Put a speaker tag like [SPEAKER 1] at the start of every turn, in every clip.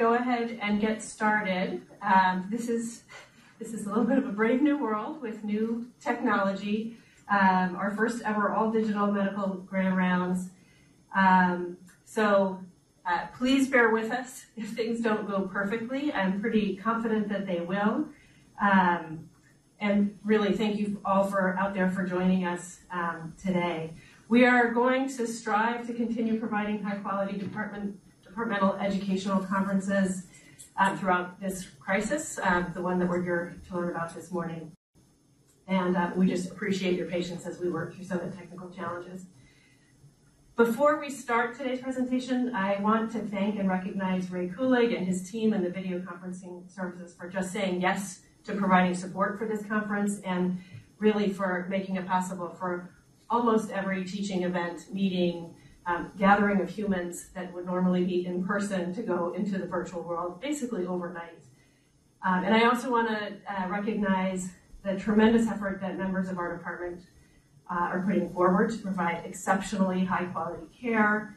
[SPEAKER 1] go ahead and get started. Um, this is this is a little bit of a brave new world with new technology. Um, our first ever all digital medical grand rounds. Um, so uh, please bear with us if things don't go perfectly. I'm pretty confident that they will. Um, and really, thank you all for out there for joining us um, today. We are going to strive to continue providing high quality department, educational conferences uh, throughout this crisis, uh, the one that we're here to learn about this morning. And uh, we just appreciate your patience as we work through some of the technical challenges. Before we start today's presentation, I want to thank and recognize Ray Kulig and his team and the video conferencing services for just saying yes to providing support for this conference and really for making it possible for almost every teaching event, meeting, um, gathering of humans that would normally be in person to go into the virtual world, basically overnight. Um, and I also want to uh, recognize the tremendous effort that members of our department uh, are putting forward to provide exceptionally high quality care,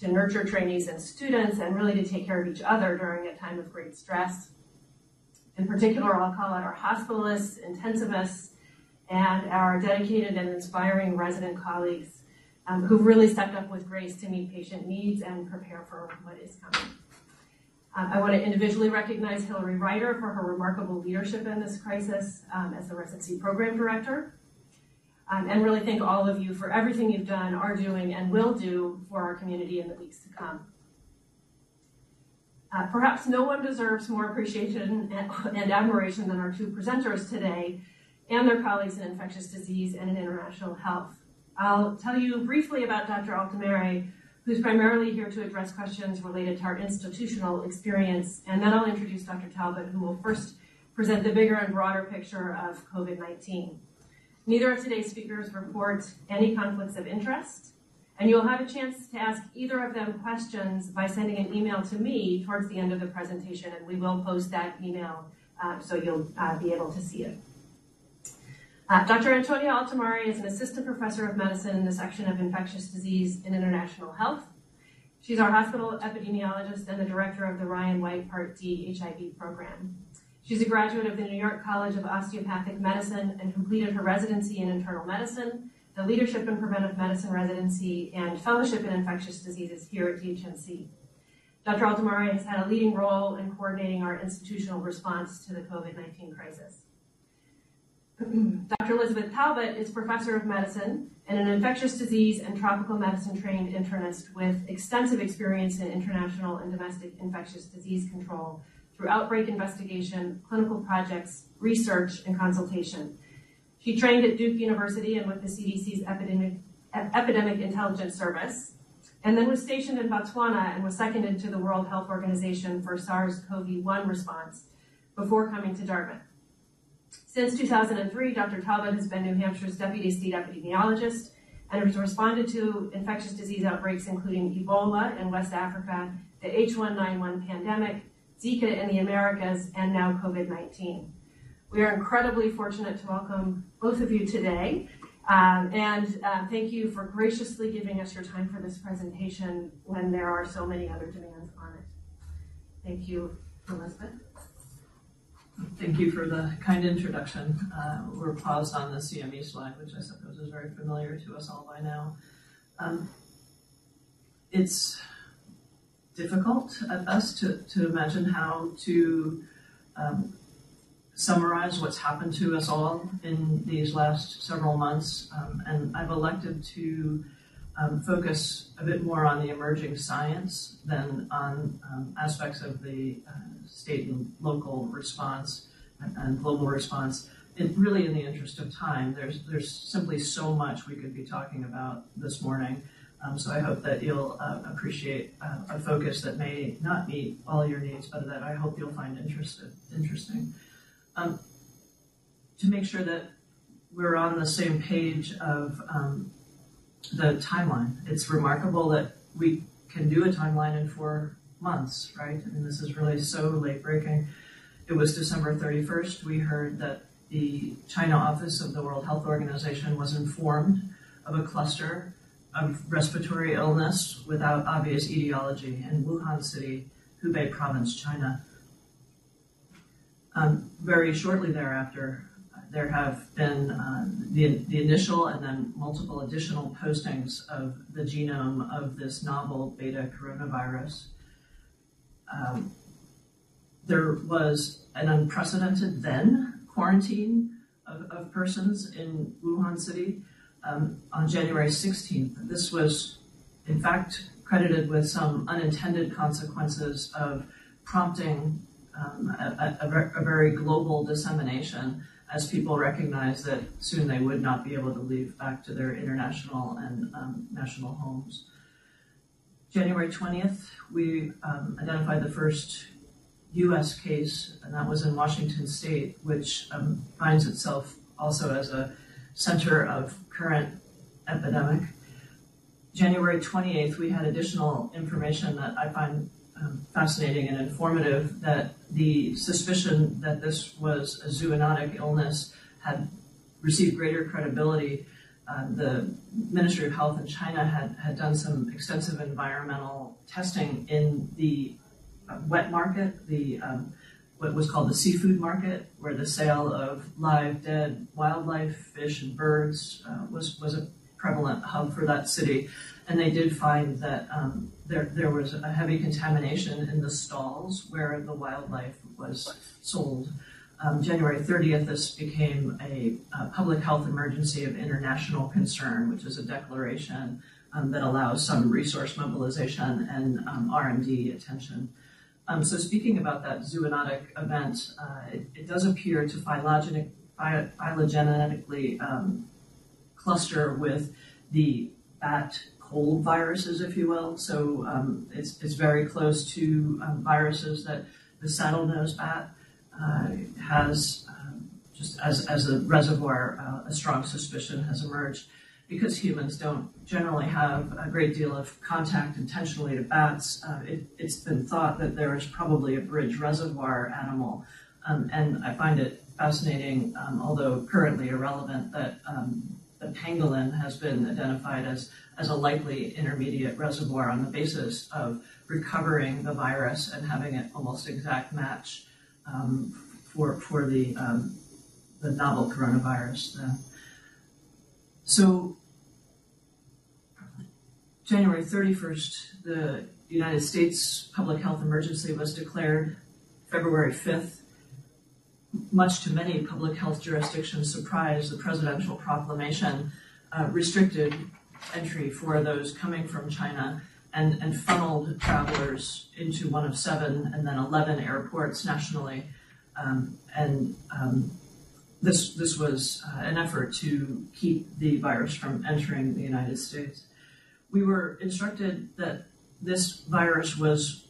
[SPEAKER 1] to nurture trainees and students, and really to take care of each other during a time of great stress. In particular, I'll call out our hospitalists, intensivists, and our dedicated and inspiring resident colleagues um, who've really stepped up with grace to meet patient needs and prepare for what is coming. Um, I want to individually recognize Hillary Ryder for her remarkable leadership in this crisis um, as the residency program director, um, and really thank all of you for everything you've done, are doing, and will do for our community in the weeks to come. Uh, perhaps no one deserves more appreciation and, and admiration than our two presenters today, and their colleagues in infectious disease and in international health. I'll tell you briefly about Dr. Altomare, who's primarily here to address questions related to our institutional experience, and then I'll introduce Dr. Talbot, who will first present the bigger and broader picture of COVID-19. Neither of today's speakers report any conflicts of interest, and you'll have a chance to ask either of them questions by sending an email to me towards the end of the presentation, and we will post that email uh, so you'll uh, be able to see it. Uh, Dr. Antonia Altomare is an assistant professor of medicine in the section of infectious disease and international health. She's our hospital epidemiologist and the director of the Ryan White Part D HIV program. She's a graduate of the New York College of Osteopathic Medicine and completed her residency in internal medicine, the leadership in preventive medicine residency, and fellowship in infectious diseases here at DHMC. Dr. Altomare has had a leading role in coordinating our institutional response to the COVID-19 crisis. Dr. Elizabeth Talbot is professor of medicine and an infectious disease and tropical medicine trained internist with extensive experience in international and domestic infectious disease control through outbreak investigation, clinical projects, research, and consultation. She trained at Duke University and with the CDC's Epidemic, Epidemic Intelligence Service, and then was stationed in Botswana and was seconded to the World Health Organization for SARS-CoV-1 response before coming to Dartmouth. Since 2003, Dr. Talbot has been New Hampshire's deputy state epidemiologist and has responded to infectious disease outbreaks including Ebola in West Africa, the H1N1 pandemic, Zika in the Americas, and now COVID-19. We are incredibly fortunate to welcome both of you today. Um, and uh, thank you for graciously giving us your time for this presentation when there are so many other demands on it. Thank you, Elizabeth.
[SPEAKER 2] Thank you for the kind introduction. Uh, we're paused on the CME slide, which I suppose is very familiar to us all by now. Um, it's difficult at us to, to imagine how to um, summarize what's happened to us all in these last several months. Um, and I've elected to um, focus a bit more on the emerging science than on um, aspects of the uh, state and local response and, and global response. It really, in the interest of time, there's there's simply so much we could be talking about this morning. Um, so I hope that you'll uh, appreciate uh, a focus that may not meet all your needs, but that I hope you'll find interested, interesting. Um, to make sure that we're on the same page of um, the timeline. It's remarkable that we can do a timeline in four months, right? I mean, this is really so late breaking. It was December 31st. We heard that the China office of the World Health Organization was informed of a cluster of respiratory illness without obvious etiology in Wuhan City Hubei province, China. Um, very shortly thereafter, there have been uh, the, the initial and then multiple additional postings of the genome of this novel beta coronavirus. Um, there was an unprecedented then quarantine of, of persons in Wuhan City um, on January 16th. This was, in fact, credited with some unintended consequences of prompting um, a, a, a, very global dissemination as people recognized that soon they would not be able to leave back to their international and um, national homes. January 20th, we um, identified the first US case, and that was in Washington state, which um, finds itself also as a center of current epidemic. January 28th, we had additional information that I find um, fascinating and informative that the suspicion that this was a zoonotic illness had received greater credibility. Uh, the Ministry of Health in China had, had done some extensive environmental testing in the uh, wet market, the um, what was called the seafood market, where the sale of live, dead wildlife, fish, and birds uh, was was a prevalent hub for that city. And they did find that um, there there was a heavy contamination in the stalls where the wildlife was sold. Um, January 30th, this became a, a, public health emergency of international concern, which is a declaration um, that allows some resource mobilization and um, R&D attention. Um, so speaking about that zoonotic event, uh, it, it, does appear to phylogenic, phylogenetically um, cluster with the bat cold viruses, if you will. So um, it's, it's very close to viruses that the saddle-nosed bat uh, has, um, just as, as a reservoir, uh, a strong suspicion has emerged because humans don't generally have a great deal of contact intentionally to bats, uh, it, has been thought that there is probably a bridge reservoir animal. Um, and I find it fascinating, um, although currently irrelevant, that um, the pangolin has been identified as, as a likely intermediate reservoir on the basis of recovering the virus and having it almost exact match um, for, for the, um, the novel coronavirus. so January 31st, the United States public health emergency was declared. February 5th, much to many public health jurisdictions' surprise, the presidential proclamation uh, restricted entry for those coming from China and, and funneled travelers into one of seven and then 11 airports nationally. Um, and um, this, this was uh, an effort to keep the virus from entering the United States we were instructed that this virus was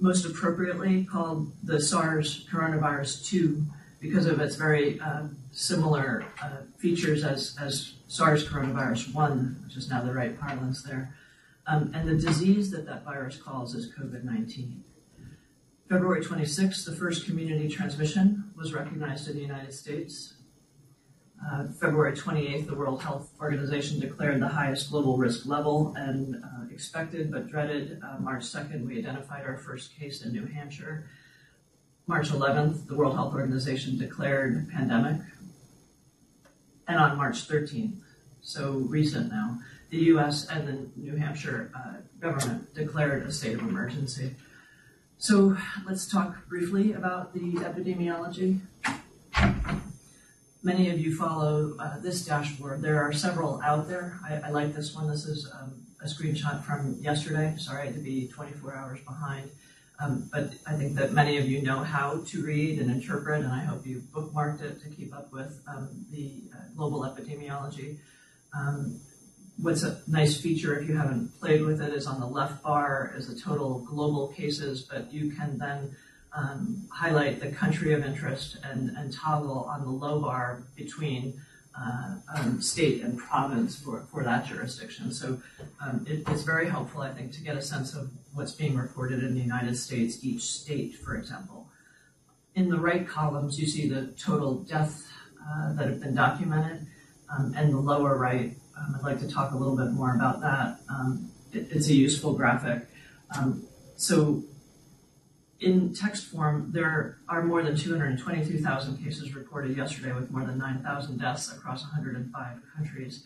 [SPEAKER 2] most appropriately called the SARS coronavirus 2 because of its very uh, similar uh, features as, as SARS coronavirus 1, which is now the right parlance there. Um, and the disease that that virus causes is COVID 19. February 26th, the first community transmission was recognized in the United States. Uh, February 28th, the World Health Organization declared the highest global risk level and uh, expected but dreaded. Uh, March 2nd, we identified our first case in New Hampshire. March 11th, the World Health Organization declared pandemic. And on March 13th, so recent now, the US and the New Hampshire uh, government declared a state of emergency. So let's talk briefly about the epidemiology. Many of you follow uh, this dashboard. There are several out there. I, I like this one. This is um, a screenshot from yesterday. Sorry to be 24 hours behind. Um, but I think that many of you know how to read and interpret, and I hope you bookmarked it to keep up with um, the uh, global epidemiology. Um, what's a nice feature, if you haven't played with it, is on the left bar is the total global cases, but you can then um, highlight the country of interest and, and toggle on the low bar between uh, um, state and province for, for that jurisdiction. So um, it, it's very helpful, I think, to get a sense of what's being reported in the United States, each state, for example. In the right columns, you see the total deaths uh, that have been documented, um, and the lower right, um, I'd like to talk a little bit more about that. Um, it, it's a useful graphic. Um, so in text form, there are more than 222,000 cases reported yesterday with more than 9,000 deaths across 105 countries.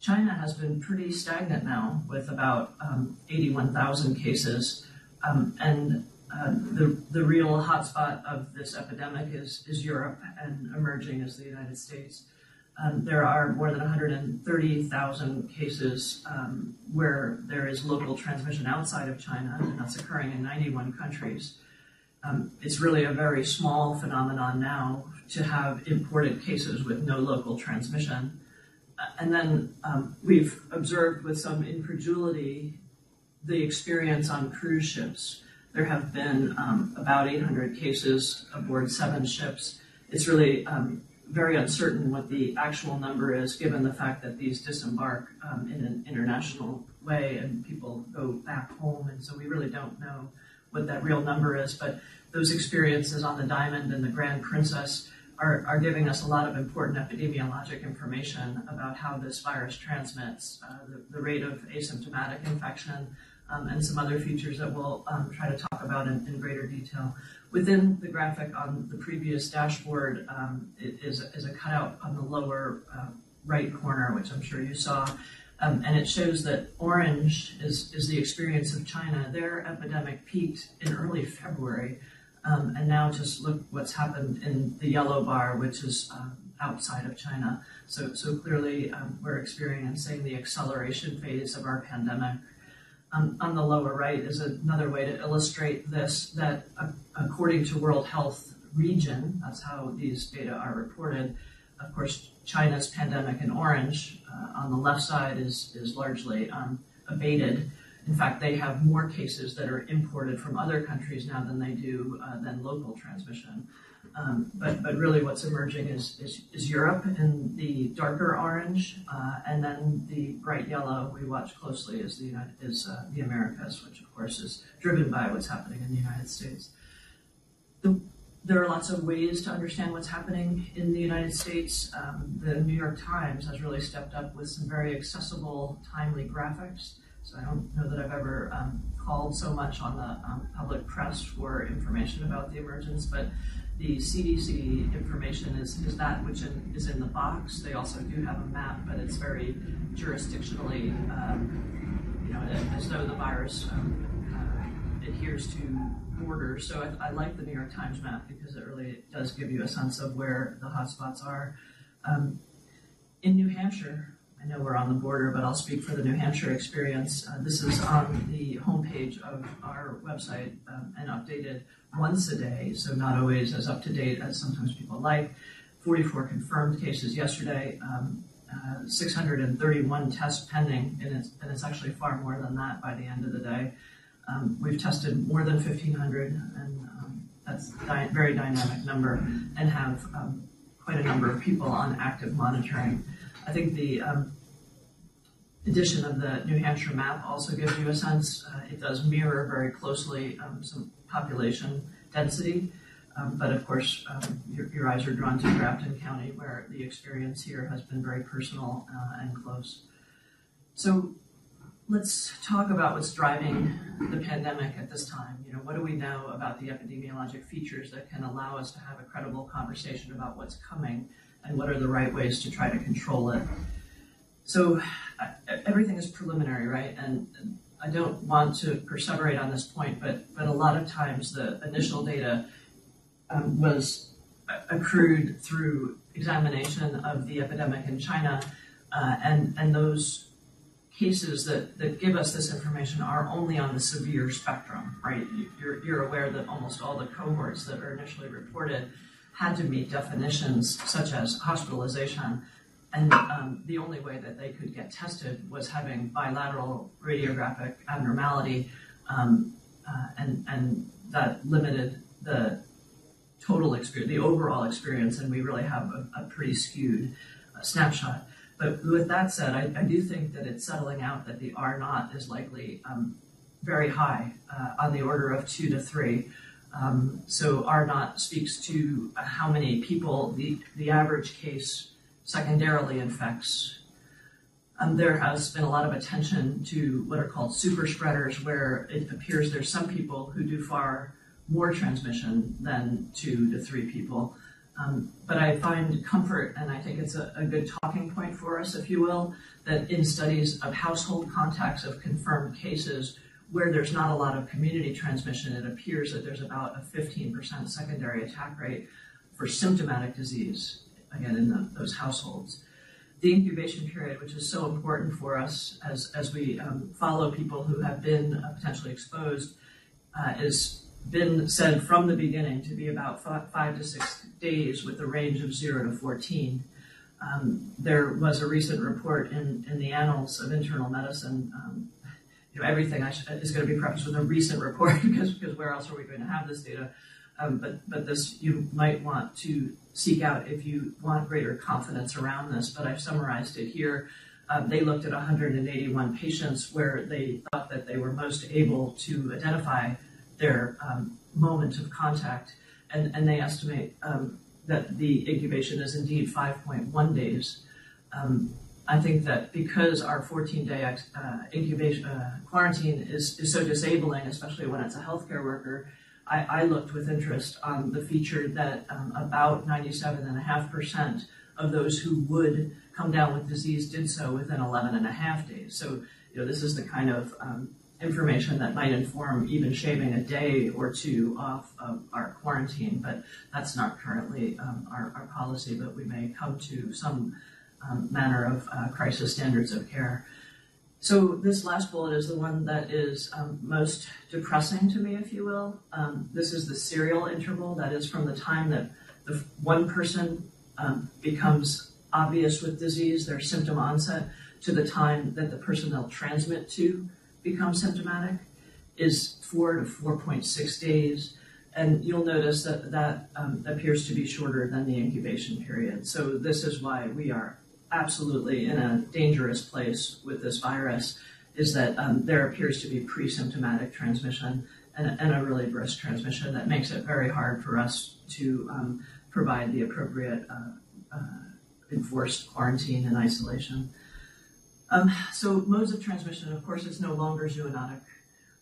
[SPEAKER 2] China has been pretty stagnant now with about um, 81,000 cases. Um, and uh, the, the real hotspot of this epidemic is, is Europe and emerging as the United States. Um, there are more than 130,000 cases um, where there is local transmission outside of China, and that's occurring in 91 countries. Um, it's really a very small phenomenon now to have imported cases with no local transmission. Uh, and then um, we've observed with some incredulity the experience on cruise ships. There have been um, about 800 cases aboard seven ships. It's really um, very uncertain what the actual number is, given the fact that these disembark um, in an international way and people go back home. And so we really don't know what that real number is. But those experiences on the Diamond and the Grand Princess are, are giving us a lot of important epidemiologic information about how this virus transmits, uh, the, the, rate of asymptomatic infection, um, and some other features that we'll um, try to talk about in, in, greater detail. Within the graphic on the previous dashboard um, is, is, a cutout on the lower uh, right corner, which I'm sure you saw. Um, and it shows that orange is, is the experience of China. Their epidemic peaked in early February. Um, and now just look what's happened in the yellow bar, which is um, outside of China. So, so clearly um, we're experiencing the acceleration phase of our pandemic. Um, on the lower right is another way to illustrate this, that uh, according to World Health region, that's how these data are reported, of course, China's pandemic in orange uh, on the left side is, is largely um, abated. In fact, they have more cases that are imported from other countries now than they do uh, than local transmission. Um, but, but really what's emerging is, is, is Europe in the darker orange, uh, and then the bright yellow we watch closely is the, United, is, uh, the Americas, which of course is driven by what's happening in the United States. The, there are lots of ways to understand what's happening in the United States. Um, the New York Times has really stepped up with some very accessible, timely graphics. So I don't know that I've ever um, called so much on the um, public press for information about the emergence, but the CDC information is, is that which in, is in the box. They also do have a map, but it's very jurisdictionally, um, you know, as though the virus um, uh, adheres to borders. So I, I, like the New York Times map because it really does give you a sense of where the hotspots are. Um, in New Hampshire, I know we're on the border, but I'll speak for the New Hampshire experience. Uh, this is on the homepage of our website um, and updated once a day, so not always as up to date as sometimes people like. 44 confirmed cases yesterday, um, uh, 631 tests pending, and it's, and it's actually far more than that by the end of the day. Um, we've tested more than 1,500, and um, that's a very dynamic number, and have um, quite a number of people on active monitoring. I think the um, addition of the New Hampshire map also gives you a sense. Uh, it does mirror very closely um, some population density, um, but of course, um, your, your, eyes are drawn to Grafton County, where the experience here has been very personal uh, and close. So let's talk about what's driving the pandemic at this time. You know, what do we know about the epidemiologic features that can allow us to have a credible conversation about what's coming and what are the right ways to try to control it. So everything is preliminary, right? And I don't want to perseverate on this point, but but a lot of times the initial data um, was accrued through examination of the epidemic in China, uh, and and those cases that, that give us this information are only on the severe spectrum, right? You're, you're aware that almost all the cohorts that are initially reported had to meet definitions such as hospitalization. And um, the only way that they could get tested was having bilateral radiographic abnormality, um, uh, and, and that limited the total experience, the overall experience, and we really have a, a pretty skewed uh, snapshot. But with that said, I, I, do think that it's settling out that the R naught is likely um, very high, uh, on the order of two to three. Um, so R naught speaks to how many people the, the average case secondarily infects. um, there has been a lot of attention to what are called super spreaders, where it appears there's some people who do far more transmission than two to three people. Um, but I find comfort, and I think it's a, a, good talking point for us, if you will, that in studies of household contacts of confirmed cases where there's not a lot of community transmission, it appears that there's about a 15% secondary attack rate for symptomatic disease, again, in the, those households the incubation period, which is so important for us as, as we um, follow people who have been uh, potentially exposed, uh, has been said from the beginning to be about five, five to six days with a range of zero to 14. Um, there was a recent report in, in the Annals of Internal Medicine. Um, know, everything sh- is going to be prefaced with a recent report because, because where else are we going to have this data? Um, but, but this you might want to seek out if you want greater confidence around this. But I've summarized it here. Um, they looked at 181 patients where they thought that they were most able to identify their um, moment of contact, and, and they estimate um, that the incubation is indeed 5.1 days. I think that because our 14-day uh, incubation uh, quarantine is, is so disabling, especially when it's a healthcare worker, I, I looked with interest on the feature that um, about 97.5% of those who would come down with disease did so within 11 and a half days. So, you know, this is the kind of um, information that might inform even shaving a day or two off of our quarantine, but that's not currently um, our, our, policy, but we may come to some um, manner of uh, crisis standards of care. So this last bullet is the one that is um, most depressing to me, if you will. Um, this is the serial interval. That is from the time that the one person um, becomes obvious with disease, their symptom onset, to the time that the person they'll transmit to becomes symptomatic is four to 4.6 days. And you'll notice that that um, appears to be shorter than the incubation period. So this is why we are absolutely in a dangerous place with this virus is that um, there appears to be pre-symptomatic transmission and, and, a really brisk transmission that makes it very hard for us to um, provide the appropriate uh, uh, enforced quarantine and isolation. Um, so modes of transmission, of course, is no longer zoonotic,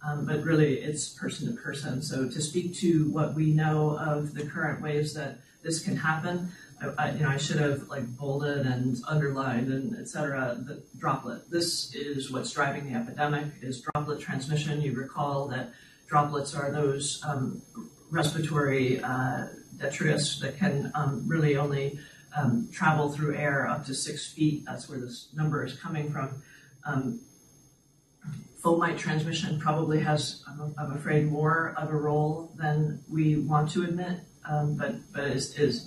[SPEAKER 2] um, but really it's person to person. So to speak to what we know of the current ways that this can happen, I, you know, I should have like bolded and underlined and etc. The droplet. This is what's driving the epidemic. Is droplet transmission. You recall that droplets are those um, respiratory uh, detritus that can um, really only um, travel through air up to six feet. That's where this number is coming from. Um, fomite transmission probably has, I'm, afraid, more of a role than we want to admit but but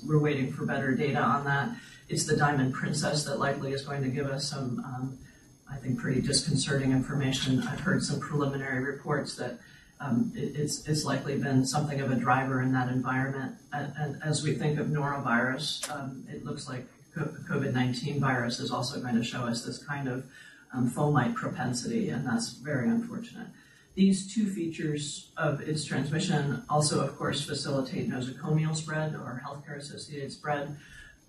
[SPEAKER 2] we're waiting for better data on that. It's the Diamond Princess that likely is going to give us some, um, I think, pretty disconcerting information. I've heard some preliminary reports that um, it, it's it's likely been something of a driver in that environment. As we think of norovirus, um, it looks like COVID-19 virus is also going to show us this kind of um, fomite propensity, and that's very unfortunate. These two features of its transmission also, of course, facilitate nosocomial spread or healthcare associated spread.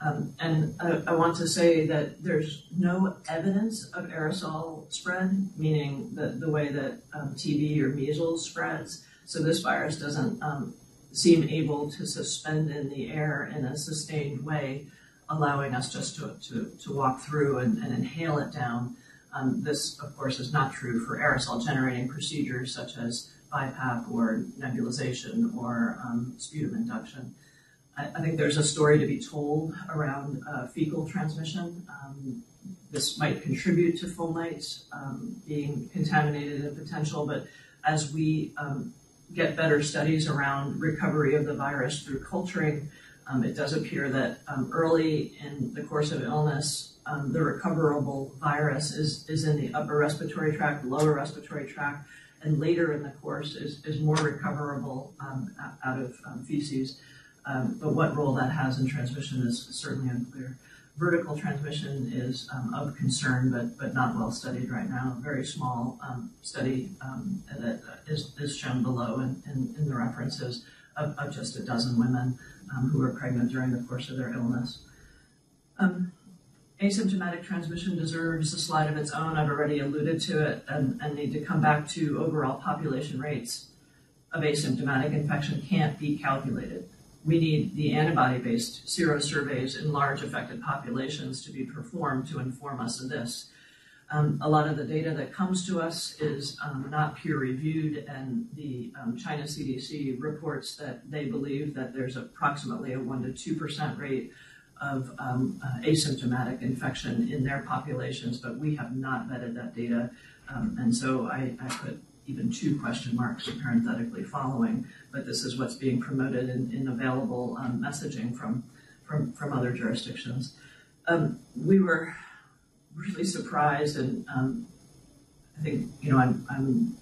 [SPEAKER 2] Um, and I, I, want to say that there's no evidence of aerosol spread, meaning the, the way that um, TB or measles spreads. So this virus doesn't um, seem able to suspend in the air in a sustained way, allowing us just to, to, to walk through and, and inhale it down. Um, this, of course, is not true for aerosol generating procedures such as BiPAP or nebulization or um, sputum induction. I, I, think there's a story to be told around uh, fecal transmission. Um, this might contribute to fomites um, being contaminated in potential, but as we um, get better studies around recovery of the virus through culturing, um, it does appear that early in the course of illness, um, the recoverable virus is, is in the upper respiratory tract, lower respiratory tract, and later in the course is, is more recoverable um, out of um, feces. Um, but what role that has in transmission is certainly unclear. Vertical transmission is um, of concern, but, but not well studied right now. A very small um, study that is, is shown below in, in, in the references of, of, just a dozen women who were pregnant during the course of their illness. Um, asymptomatic transmission deserves a slide of its own. I've already alluded to it and, and need to come back to overall population rates of asymptomatic infection can't be calculated. We need the antibody-based serosurveys in large affected populations to be performed to inform us of this. Um, a lot of the data that comes to us is um, not peer reviewed, and the um, China CDC reports that they believe that there's approximately a 1% to 2% rate of um, uh, asymptomatic infection in their populations, but we have not vetted that data. Um, and so I, I, put even two question marks parenthetically following, but this is what's being promoted in, in available um, messaging from, from, from other jurisdictions. Um, we were really surprised, and um, I think, you know, I'm, I'm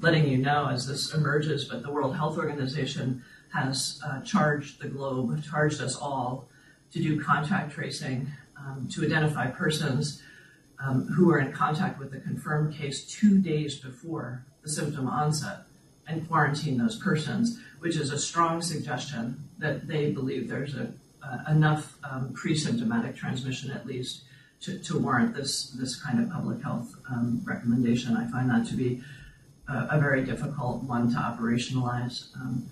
[SPEAKER 2] letting you know as this emerges, but the World Health Organization has uh, charged the globe, charged us all to do contact tracing um, to identify persons um, who are in contact with the confirmed case two days before the symptom onset and quarantine those persons, which is a strong suggestion that they believe there's a, uh, enough um, pre-symptomatic transmission at least to, to, warrant this, this kind of public health um, recommendation. I find that to be a, a very difficult one to operationalize. Um,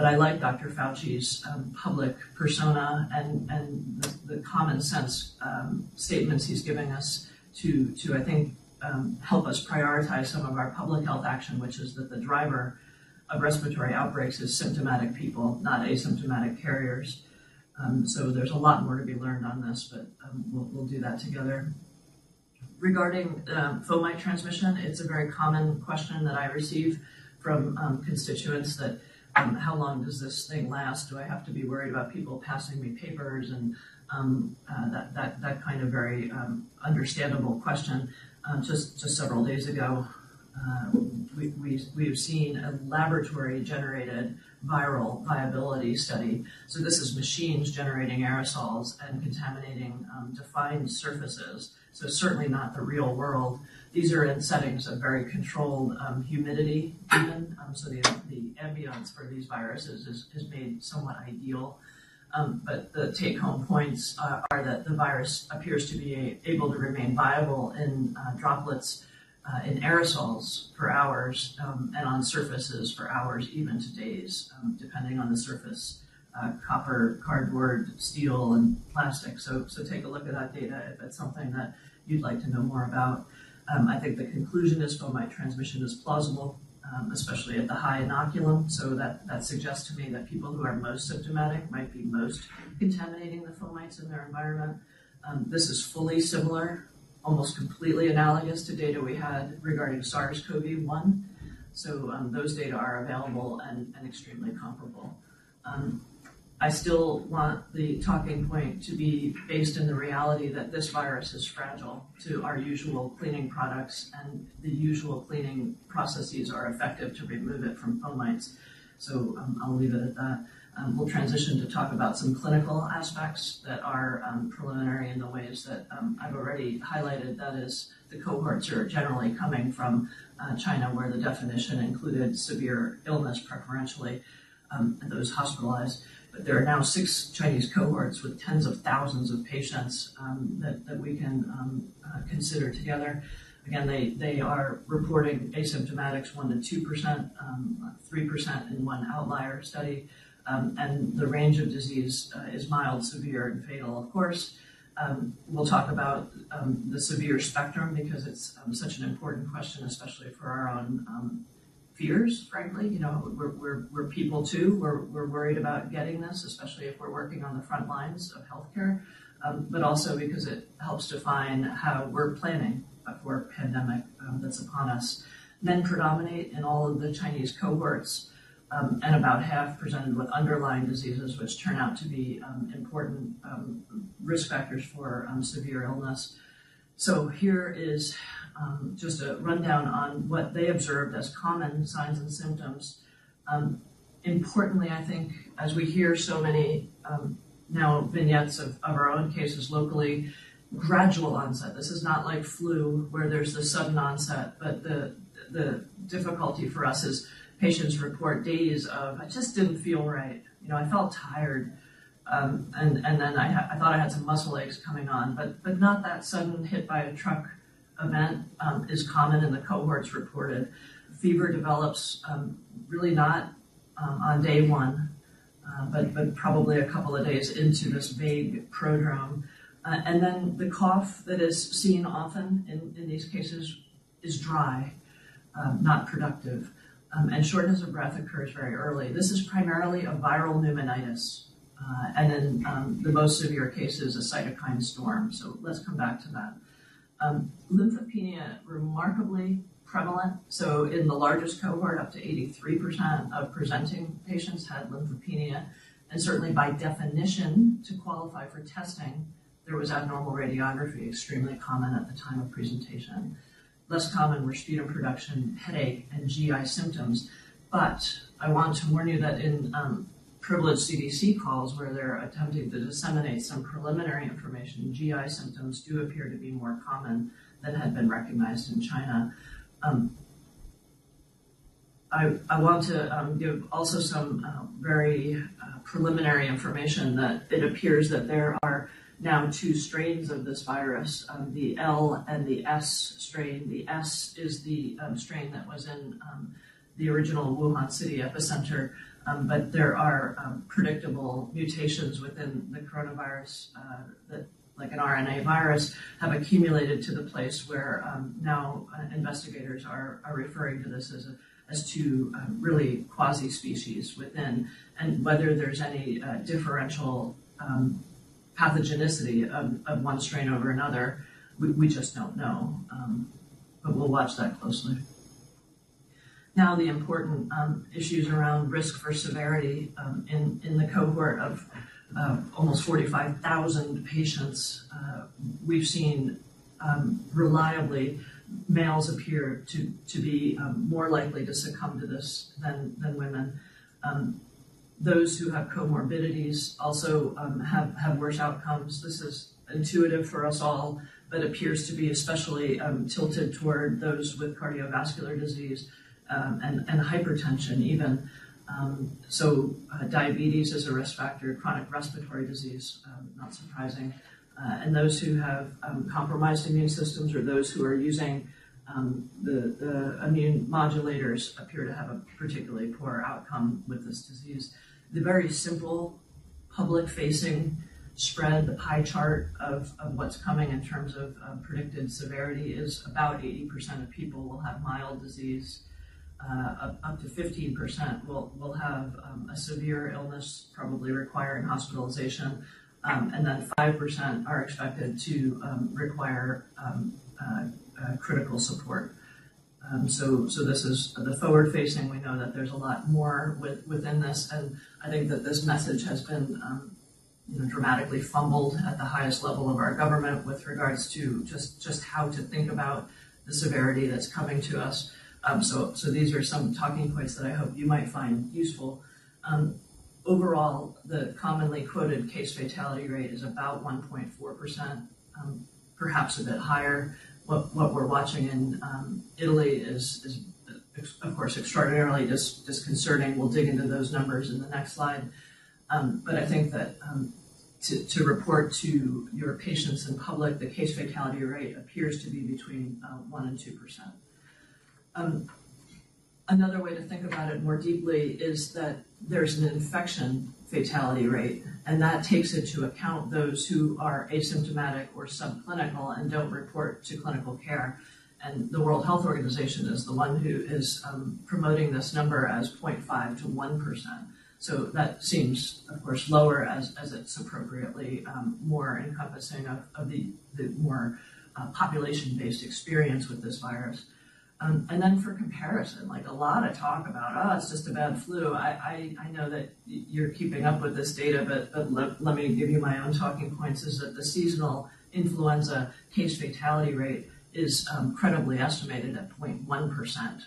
[SPEAKER 2] but I like Dr. Fauci's um, public persona and, and the, the common sense um, statements he's giving us to, to I think, um, help us prioritize some of our public health action, which is that the driver of respiratory outbreaks is symptomatic people, not asymptomatic carriers. Um, so there's a lot more to be learned on this, but um, we'll, we'll, do that together. Regarding um, fomite transmission, it's a very common question that I receive from um, constituents that um, how long does this thing last? Do I have to be worried about people passing me papers and um, uh, that, that, that kind of very um, understandable question. Um, just, just several days ago, uh, we, we, we've seen a laboratory generated viral viability study. So this is machines generating aerosols and contaminating um, defined surfaces. So certainly not the real world. These are in settings of very controlled um, humidity even. Um, so the, the ambience for these viruses is, is made somewhat ideal. Um, but the take home points uh, are that the virus appears to be able to remain viable in uh, droplets uh, in aerosols for hours um, and on surfaces for hours, even to days, um, depending on the surface. Uh, copper, cardboard, steel, and plastic. So, so take a look at that data if it's something that you'd like to know more about. Um, I think the conclusion is fomite transmission is plausible um, especially at the high inoculum. So that, that suggests to me that people who are most symptomatic might be most contaminating the fomites in their environment. Um, this is fully similar, almost completely analogous to data we had regarding SARS-CoV-1. So um, those data are available and, and extremely comparable. Um, I still want the talking point to be based in the reality that this virus is fragile to our usual cleaning products and the usual cleaning processes are effective to remove it from fomites. So um, I'll leave it at that. Um, we'll transition to talk about some clinical aspects that are um, preliminary in the ways that um, I've already highlighted. That is, the cohorts are generally coming from uh, China, where the definition included severe illness preferentially, um, those hospitalized. But there are now six Chinese cohorts with tens of thousands of patients um, that, we can um, uh, consider together. Again, they, are reporting asymptomatics 1% to 2%, um, 3% in one outlier study. Um, and the range of disease uh, is mild, severe, and fatal, of course. Um, we'll talk about um, the severe spectrum because it's such an important question, especially for our own fears, frankly. You know, we're, we're, we're people too. We're, we're worried about getting this, especially if we're working on the front lines of healthcare, um, but also because it helps define how we're planning for a pandemic um, that's upon us. Men predominate in all of the Chinese cohorts, um, and about half presented with underlying diseases, which turn out to be um, important um, risk factors for um, severe illness. So here is um, just a rundown on what they observed as common signs and symptoms. Um, importantly, I think, as we hear so many um, now vignettes of, of our own cases locally, gradual onset. This is not like flu where there's the sudden onset, but the the difficulty for us is patients report days of I just didn't feel right. You know, I felt tired. Um, and, and then I, ha- I thought I had some muscle aches coming on, but, but not that sudden hit by a truck event um, is common in the cohorts reported. Fever develops um, really not um, on day one, uh, but, but probably a couple of days into this vague prodrome. Uh, and then the cough that is seen often in, in these cases is dry, um, not productive. Um, and shortness of breath occurs very early. This is primarily a viral pneumonitis. Uh, and then um, the most severe cases, a cytokine storm. So let's come back to that. Um, lymphopenia, remarkably prevalent. So in the largest cohort, up to 83% of presenting patients had lymphopenia. And certainly by definition, to qualify for testing, there was abnormal radiography, extremely common at the time of presentation. Less common were sputum production, headache, and GI symptoms. But I want to warn you that in um, privileged CDC calls where they're attempting to disseminate some preliminary information, GI symptoms do appear to be more common than had been recognized in China. Um, I, I, want to um, give also some uh, very uh, preliminary information that it appears that there are now two strains of this virus, um, the L and the S strain. The S is the um, strain that was in um, the original Wuhan city epicenter, um, but there are um, predictable mutations within the coronavirus uh, that, like an RNA virus, have accumulated to the place where um, now uh, investigators are, are referring to this as a as to um, really quasi species within, and whether there's any uh, differential um, pathogenicity of, of, one strain over another, we, we just don't know. Um, but we'll watch that closely. Now, the important um, issues around risk for severity um, in, in the cohort of uh, almost 45,000 patients, uh, we've seen um, reliably males appear to, to be um, more likely to succumb to this than, than women. Um, those who have comorbidities also um, have, have worse outcomes. This is intuitive for us all, but appears to be especially tilted toward those with cardiovascular disease um, and, and hypertension, even. Um, so, uh, diabetes is a risk factor, chronic respiratory disease, not surprising uh, and those who have um, compromised immune systems or those who are using um, the, the, immune modulators appear to have a particularly poor outcome with this disease. The very simple public facing spread, the pie chart of, of what's coming in terms of uh, predicted severity is about 80% of people will have mild disease. Uh, up, to 15% will, will have um, a severe illness, probably requiring hospitalization. Um, and then 5% are expected to um, require um, uh, uh, critical support. Um, so, so this is the forward facing. We know that there's a lot more with, within this, and I think that this message has been um, you know, dramatically fumbled at the highest level of our government with regards to just, just how to think about the severity that's coming to us. Um, so, so these are some talking points that I hope you might find useful. Um, overall, the commonly quoted case fatality rate is about 1.4%, um, perhaps a bit higher. What, what we're watching in um, Italy is, is, of course, extraordinarily dis- disconcerting. We'll dig into those numbers in the next slide. Um, but I think that um, to, to, report to your patients in public, the case fatality rate appears to be between uh, 1 and 2%. Um, another way to think about it more deeply is that there's an infection fatality rate, and that takes into account those who are asymptomatic or subclinical and don't report to clinical care. And the World Health Organization is the one who is um, promoting this number as 0.5 to 1%. So that seems, of course, lower as, as it's appropriately um, more encompassing of, of the, the more uh, population based experience with this virus. Um, and then for comparison, like a lot of talk about, oh, it's just a bad flu. I, I, I know that you're keeping up with this data, but, but let, let me give you my own talking points is that the seasonal influenza case fatality rate is um, credibly estimated at 0.1%.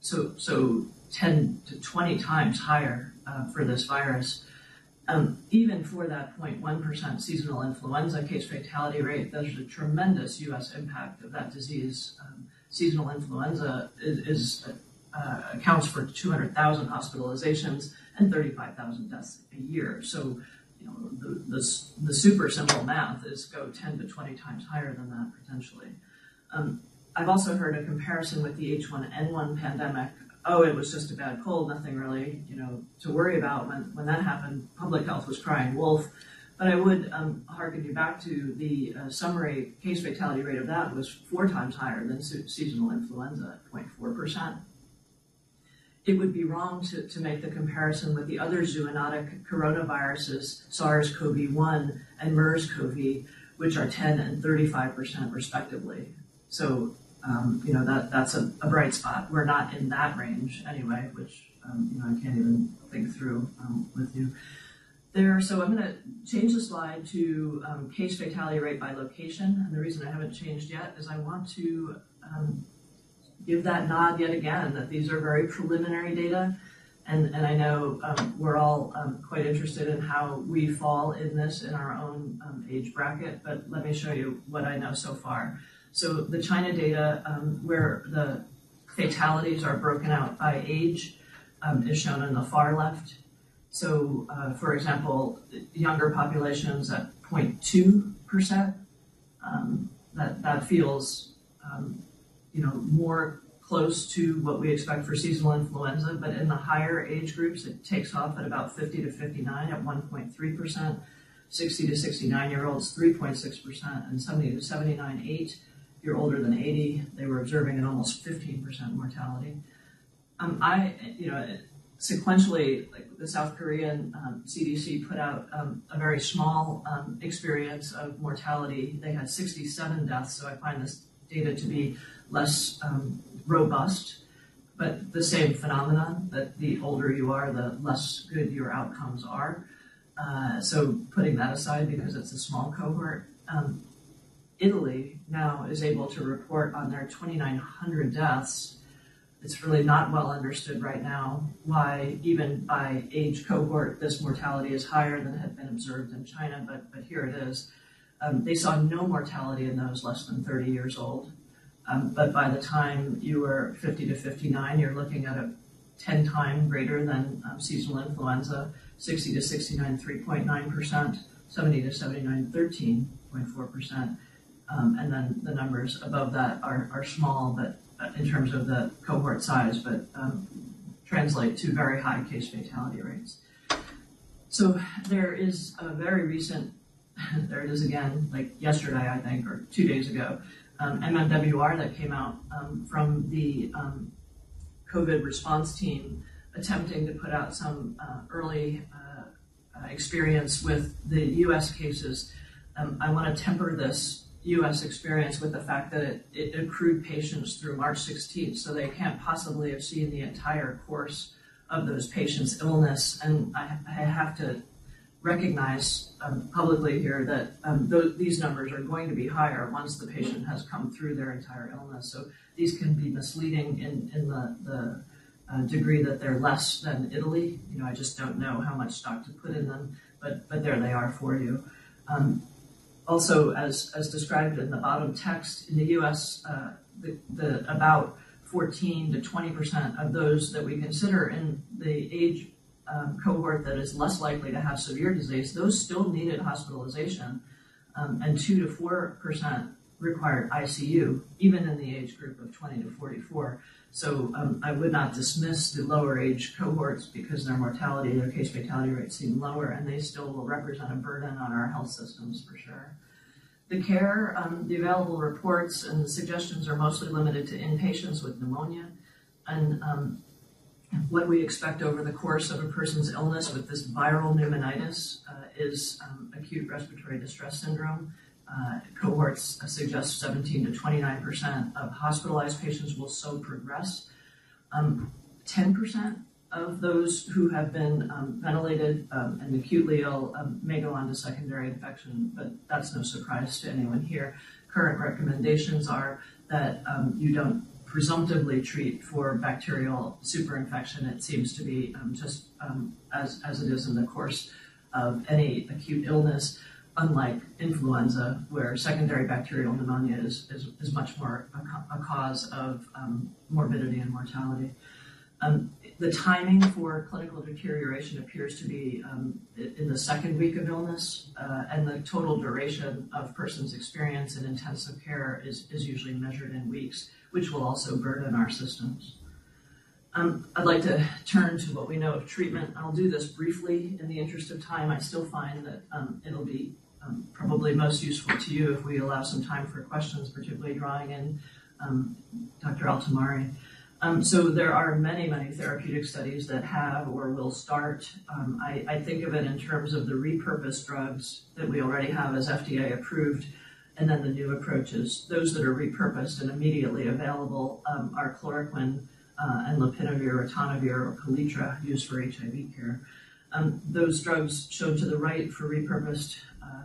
[SPEAKER 2] So, so 10 to 20 times higher uh, for this virus. Um, even for that 0.1% seasonal influenza case fatality rate, there's a tremendous U.S. impact of that disease. Um, seasonal influenza is, is uh, accounts for 200,000 hospitalizations and 35,000 deaths a year. So, you know, the, the, the super simple math is go 10 to 20 times higher than that potentially. Um, I've also heard a comparison with the H1N1 pandemic. Oh, it was just a bad cold, nothing really, you know, to worry about. When, when that happened, public health was crying wolf. But I would um, harken you back to the uh, summary case fatality rate of that was four times higher than se- seasonal influenza at 0.4%. It would be wrong to, to make the comparison with the other zoonotic coronaviruses, SARS CoV 1 and MERS CoV, which are 10 and 35% respectively. So um, you know, that, that's a, a, bright spot. We're not in that range anyway, which, um, you know, I can't even think through um, with you. There, so I'm going to change the slide to um, case fatality rate by location. And the reason I haven't changed yet is I want to um, give that nod yet again that these are very preliminary data. And, and I know um, we're all quite interested in how we fall in this in our own age bracket, but let me show you what I know so far. So the China data, um, where the fatalities are broken out by age, um, is shown in the far left. So, uh, for example, younger populations at 0.2%, um, that, that feels, um, you know, more close to what we expect for seasonal influenza, but in the higher age groups, it takes off at about 50 to 59 at 1.3%, 60 to 69 year olds, 3.6%, and 70 to 79, 8 you're older than 80, they were observing an almost 15% mortality. Um, I, you know, sequentially, like the South Korean um, CDC put out um, a very small um, experience of mortality. They had 67 deaths, so I find this data to be less um, robust, but the same phenomenon that the older you are, the less good your outcomes are. Uh, so putting that aside because it's a small cohort, um, Italy now is able to report on their 2,900 deaths. It's really not well understood right now why, even by age cohort, this mortality is higher than had been observed in China, but, but here it is. Um, they saw no mortality in those less than 30 years old. Um, but by the time you were 50 to 59, you're looking at a 10 time greater than um, seasonal influenza, 60 to 69, 3.9%, 70 to 79, 13.4%. Um, and then the numbers above that are, are small, but in terms of the cohort size, but um, translate to very high case fatality rates. So there is a very recent, there it is again, like yesterday, I think, or two days ago, um, MMWR that came out um, from the um, COVID response team attempting to put out some uh, early uh, uh, experience with the US cases. Um, I want to temper this US experience with the fact that it, it accrued patients through March 16th, so they can't possibly have seen the entire course of those patients' illness. And I, I have to recognize um, publicly here that um, th- these numbers are going to be higher once the patient has come through their entire illness. So these can be misleading in, in the, the uh, degree that they're less than Italy. You know, I just don't know how much stock to put in them, but, but there they are for you. Um, also, as, as described in the bottom text, in the US, uh, the, the, about 14 to 20% of those that we consider in the age um, cohort that is less likely to have severe disease, those still needed hospitalization, um, and 2 to 4% required ICU, even in the age group of 20 to 44. So um, I would not dismiss the lower age cohorts because their mortality, their case fatality rates seem lower, and they still will represent a burden on our health systems for sure. The care, um, the available reports and the suggestions are mostly limited to inpatients with pneumonia. And um, what we expect over the course of a person's illness with this viral pneumonitis uh, is um, acute respiratory distress syndrome, uh, cohorts suggest 17 to 29% of hospitalized patients will so progress. Um, 10% of those who have been um, ventilated um, and acutely ill um, may go on to secondary infection, but that's no surprise to anyone here. Current recommendations are that um, you don't presumptively treat for bacterial superinfection. It seems to be just as, as it is in the course of any acute illness unlike influenza, where secondary bacterial pneumonia is, is, is much more a, a cause of um, morbidity and mortality. Um, the timing for clinical deterioration appears to be um, in the second week of illness, uh, and the total duration of person's experience in intensive care is, is usually measured in weeks, which will also burden our systems. Um, I'd like to turn to what we know of treatment. I'll do this briefly in the interest of time. I still find that um, it'll be um, probably most useful to you if we allow some time for questions, particularly drawing in um, Dr. Altomare. Um, so there are many, many therapeutic studies that have or will start. Um, I, I, think of it in terms of the repurposed drugs that we already have as FDA approved, and then the new approaches. Those that are repurposed and immediately available um, are chloroquine uh, and lopinavir, ritonavir, or Kaletra used for HIV care. Um, those drugs shown to the right for repurposed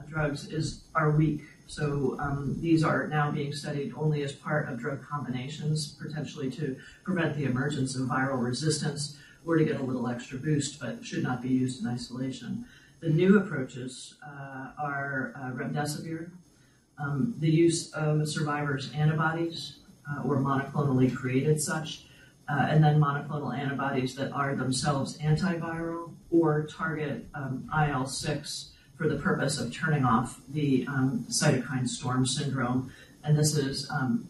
[SPEAKER 2] drugs is are weak so um, these are now being studied only as part of drug combinations, potentially to prevent the emergence of viral resistance or to get a little extra boost, but should not be used in isolation. The new approaches uh, are uh, remdesivir, um, the use of survivors' antibodies uh, or monoclonally created such, uh, and then monoclonal antibodies that are themselves antiviral or target um, IL 6 for the purpose of turning off the um, cytokine storm syndrome. And this is um,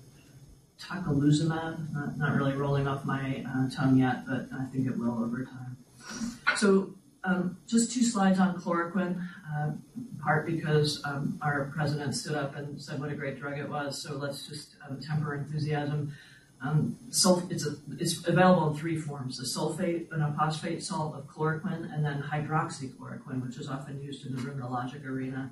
[SPEAKER 2] tocilizumab, not, not really rolling off my uh, tongue yet, but I think it will over time. So um, just two slides on chloroquine, uh, part because um, our president stood up and said what a great drug it was. So let's just um, temper enthusiasm. Um, sulf- it's, a, it's available in three forms: the sulfate, and a phosphate salt of chloroquine, and then hydroxychloroquine, which is often used in the rheumatologic arena,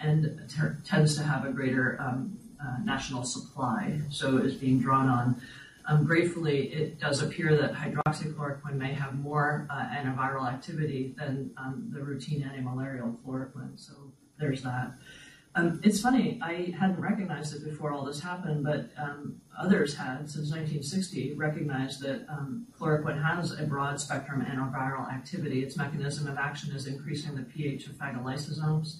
[SPEAKER 2] and ter- tends to have a greater um, uh, national supply. So is being drawn on. Um, gratefully, it does appear that hydroxychloroquine may have more uh, antiviral activity than um, the routine antimalarial chloroquine. So there's that. Um, it's funny, I hadn't recognized it before all this happened, but um, others had since 1960 recognized that um, chloroquine has a broad spectrum antiviral activity. Its mechanism of action is increasing the pH of phagolysosomes,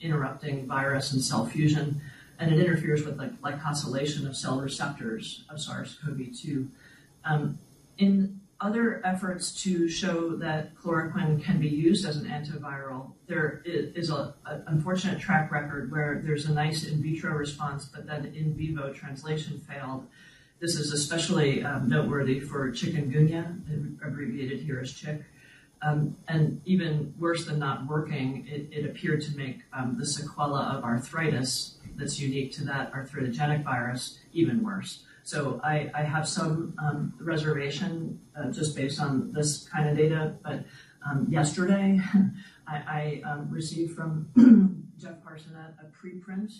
[SPEAKER 2] interrupting virus and cell fusion, and it interferes with the glycosylation of cell receptors of SARS-CoV-2. Um, in other efforts to show that chloroquine can be used as an antiviral, there is an unfortunate track record where there's a nice in vitro response, but then in vivo translation failed. This is especially um, noteworthy for chikungunya, abbreviated here as chick. Um, and even worse than not working, it, it appeared to make um, the sequela of arthritis that's unique to that arthritogenic virus even worse. So I, I have some um, reservation uh, just based on this kind of data. But um, yesterday, I, I um, received from Jeff Parsonnet a preprint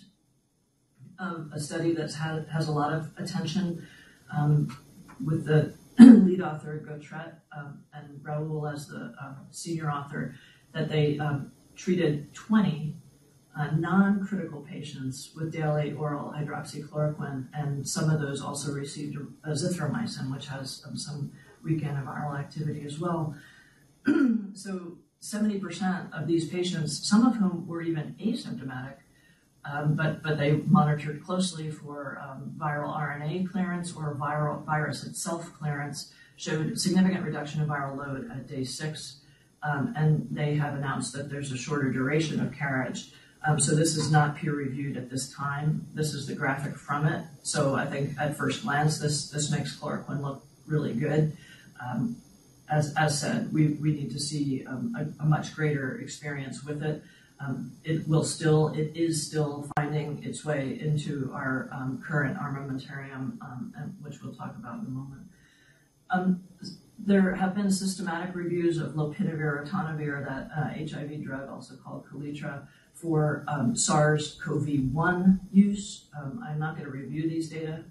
[SPEAKER 2] of a study that has, has a lot of attention um, with the lead author Gautret um, and Raoult as the uh, senior author that they treated 20 uh, non-critical patients with daily oral hydroxychloroquine, and some of those also received azithromycin, which has um, some weak antiviral activity as well. so 70% of these patients, some of whom were even asymptomatic, um, but, but they monitored closely for um, viral RNA clearance or viral virus itself clearance, showed significant reduction in viral load at day six. And they have announced that there's a shorter duration of carriage. Um, so this is not peer reviewed at this time. This is the graphic from it. So I think at first glance, this this makes chloroquine look really good. Um, as, as said, we, we need to see um, a, a, much greater experience with it. Um, it will still, it is still finding its way into our um, current armamentarium, um, which we'll talk about in a moment. there have been systematic reviews of lopinavir, ritonavir, that uh, HIV drug, also called Kaletra, for um, SARS-CoV-1 use. Um, I'm not going to review these data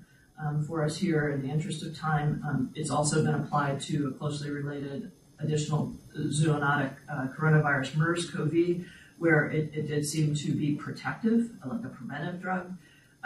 [SPEAKER 2] um, for us here in the interest of time. Um, it's also been applied to a closely related additional zoonotic uh, coronavirus MERS-CoV, where it, it, did seem to be protective, like a preventive drug.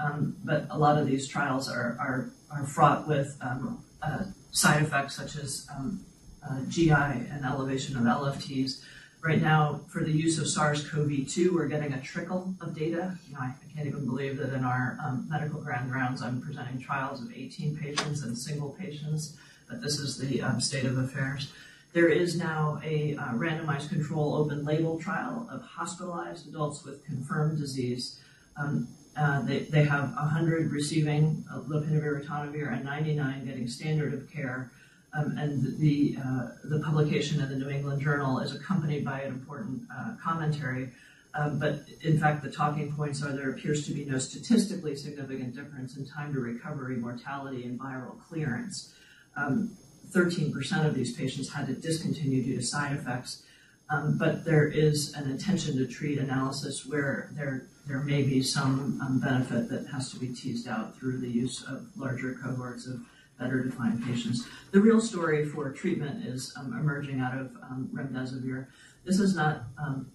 [SPEAKER 2] Um, but a lot of these trials are, are, are fraught with um, uh, side effects such as uh, GI and elevation of LFTs Right now, for the use of SARS-CoV-2, we're getting a trickle of data. You know, I, I can't even believe that in our um, medical grand rounds, I'm presenting trials of 18 patients and single patients but this is the um, state of affairs. There is now a uh, randomized control open label trial of hospitalized adults with confirmed disease. Um, uh, they, they have 100 receiving uh, lopinavir ritonavir and 99 getting standard of care. Um, and the, uh, the publication in the New England Journal is accompanied by an important uh, commentary. Um, but in fact, the talking points are there appears to be no statistically significant difference in time to recovery, mortality, and viral clearance. Um, 13% of these patients had to discontinue due to side effects. Um, but there is an intention to treat analysis where there there may be some um, benefit that has to be teased out through the use of larger cohorts of better defined patients. The real story for treatment is um, emerging out of um, remdesivir. This is not um,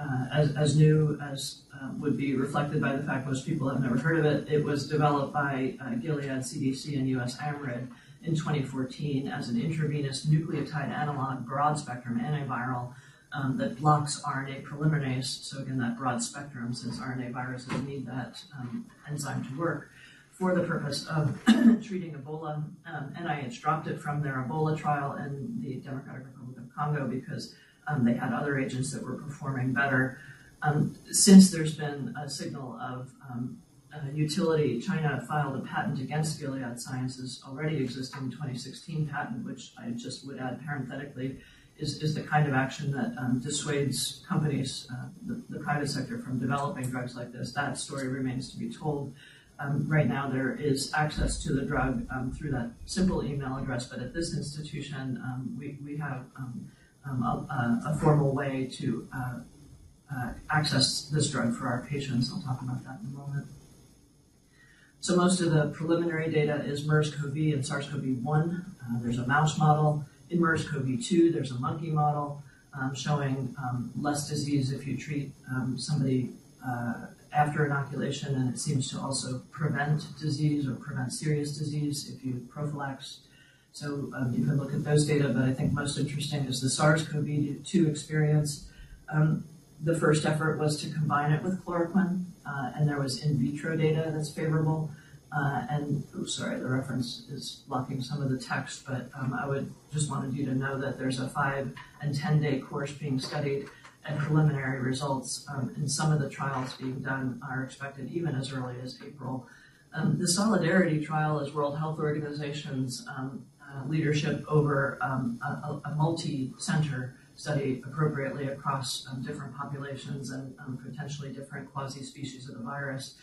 [SPEAKER 2] uh, as, as new as uh, would be reflected by the fact most people have never heard of it. It was developed by uh, Gilead, CDC, and USAMRIID in 2014 as an intravenous nucleotide analog broad spectrum antiviral um, that blocks RNA polymerase. So again, that broad spectrum, since RNA viruses need that um, enzyme to work for the purpose of treating Ebola. Um, NIH dropped it from their Ebola trial in the Democratic Republic of Congo because um, they had other agents that were performing better. Um, since there's been a signal of um, utility, China filed a patent against Gilead Sciences' already existing 2016 patent, which I just would add parenthetically is, is the kind of action that um, dissuades companies, uh, the, the, private sector, from developing drugs like this. That story remains to be told. Um, right now, there is access to the drug um, through that simple email address, but at this institution, um, we, we have um, um, a, a, formal way to uh, uh, access this drug for our patients. I'll talk about that in a moment. So most of the preliminary data is MERS-CoV and SARS-CoV-1. Uh, there's a mouse model. In MERS-CoV-2, there's a monkey model um, showing less disease if you treat somebody uh, after inoculation, and it seems to also prevent disease or prevent serious disease if you prophylax. So um, you can look at those data, but I think most interesting is the SARS-CoV-2 experience. Um, the first effort was to combine it with chloroquine, uh, and there was in vitro data that's favorable. Uh, and oh, sorry, the reference is blocking some of the text, but um, I would just wanted you to know that there's a five and 10 day course being studied and preliminary results um, in some of the trials being done are expected even as early as April. Um, the Solidarity trial is World Health Organization's um, uh, leadership over um, a, a multi-center study appropriately across um, different populations and potentially different quasi-species of the virus.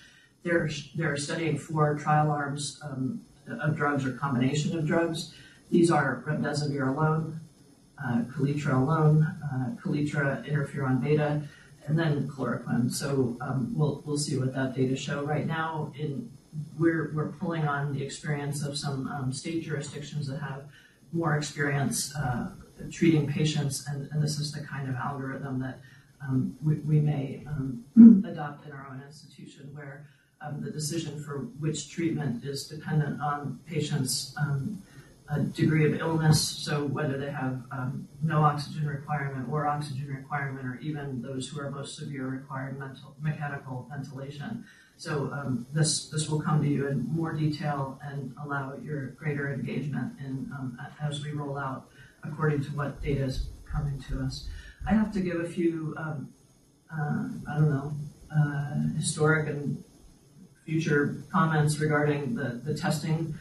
[SPEAKER 2] They're, they're studying four trial arms um, of drugs or combination of drugs. These are remdesivir alone, uh, Kaletra alone, uh, Kaletra interferon beta, and then chloroquine. So um, we'll, we'll see what that data show. Right now, in, we're, we're pulling on the experience of some um, state jurisdictions that have more experience uh, treating patients, and, and, this is the kind of algorithm that um, we, we, may um, adopt in our own institution where um, the decision for which treatment is dependent on patients' um, degree of illness, so whether they have um, no oxygen requirement or oxygen requirement, or even those who are most severe requiring mental, mechanical ventilation. So um, this this will come to you in more detail and allow your greater engagement in um, as we roll out according to what data is coming to us. I have to give a few um, uh, I don't know uh, historic and future comments regarding the, the testing.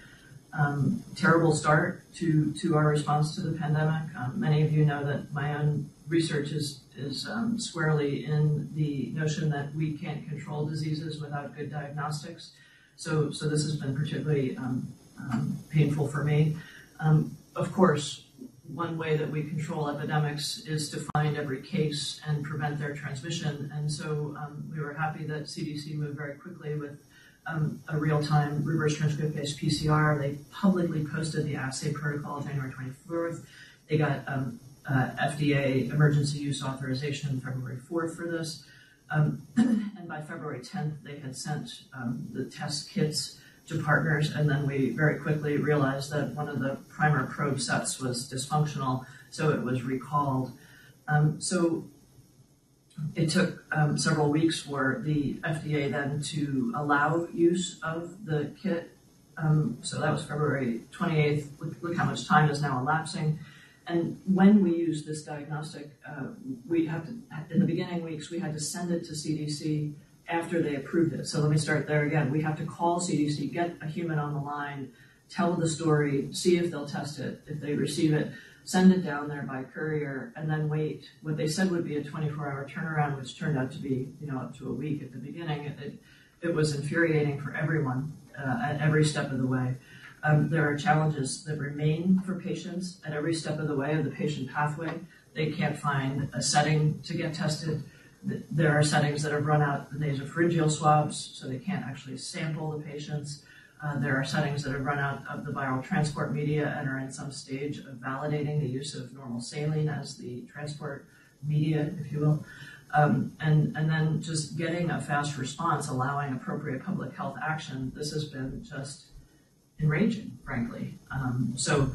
[SPEAKER 2] Um, terrible start to, to our response to the pandemic. Um, many of you know that my own research is, is um, squarely in the notion that we can't control diseases without good diagnostics. So, so this has been particularly um, um, painful for me. Um, of course, one way that we control epidemics is to find every case and prevent their transmission. And so we were happy that CDC moved very quickly with um, a real-time reverse transcriptase PCR. They publicly posted the assay protocol January 24th. They got um, uh, FDA emergency use authorization February 4th for this. Um, and by February 10th, they had sent um, the test kits to partners, and then we very quickly realized that one of the primer probe sets was dysfunctional, so it was recalled. Um, so it took um, several weeks for the FDA then to allow use of the kit Um, so that was February 28th. Look, look how much time is now elapsing. And when we use this diagnostic, uh, we have to, in the beginning weeks, we had to send it to CDC after they approved it. So let me start there again. We have to call CDC, get a human on the line, tell the story, see if they'll test it. If they receive it, send it down there by courier, and then wait. What they said would be a 24-hour turnaround, which turned out to be, you know, up to a week at the beginning. It, it, was infuriating for everyone uh, at every step of the way. Um, there are challenges that remain for patients at every step of the way of the patient pathway. They can't find a setting to get tested. There are settings that have run out of nasopharyngeal swabs, so they can't actually sample the patients. Uh, there are settings that have run out of the viral transport media and are in some stage of validating the use of normal saline as the transport media, if you will. Um, and, and then just getting a fast response, allowing appropriate public health action. This has been just enraging, frankly. Um, so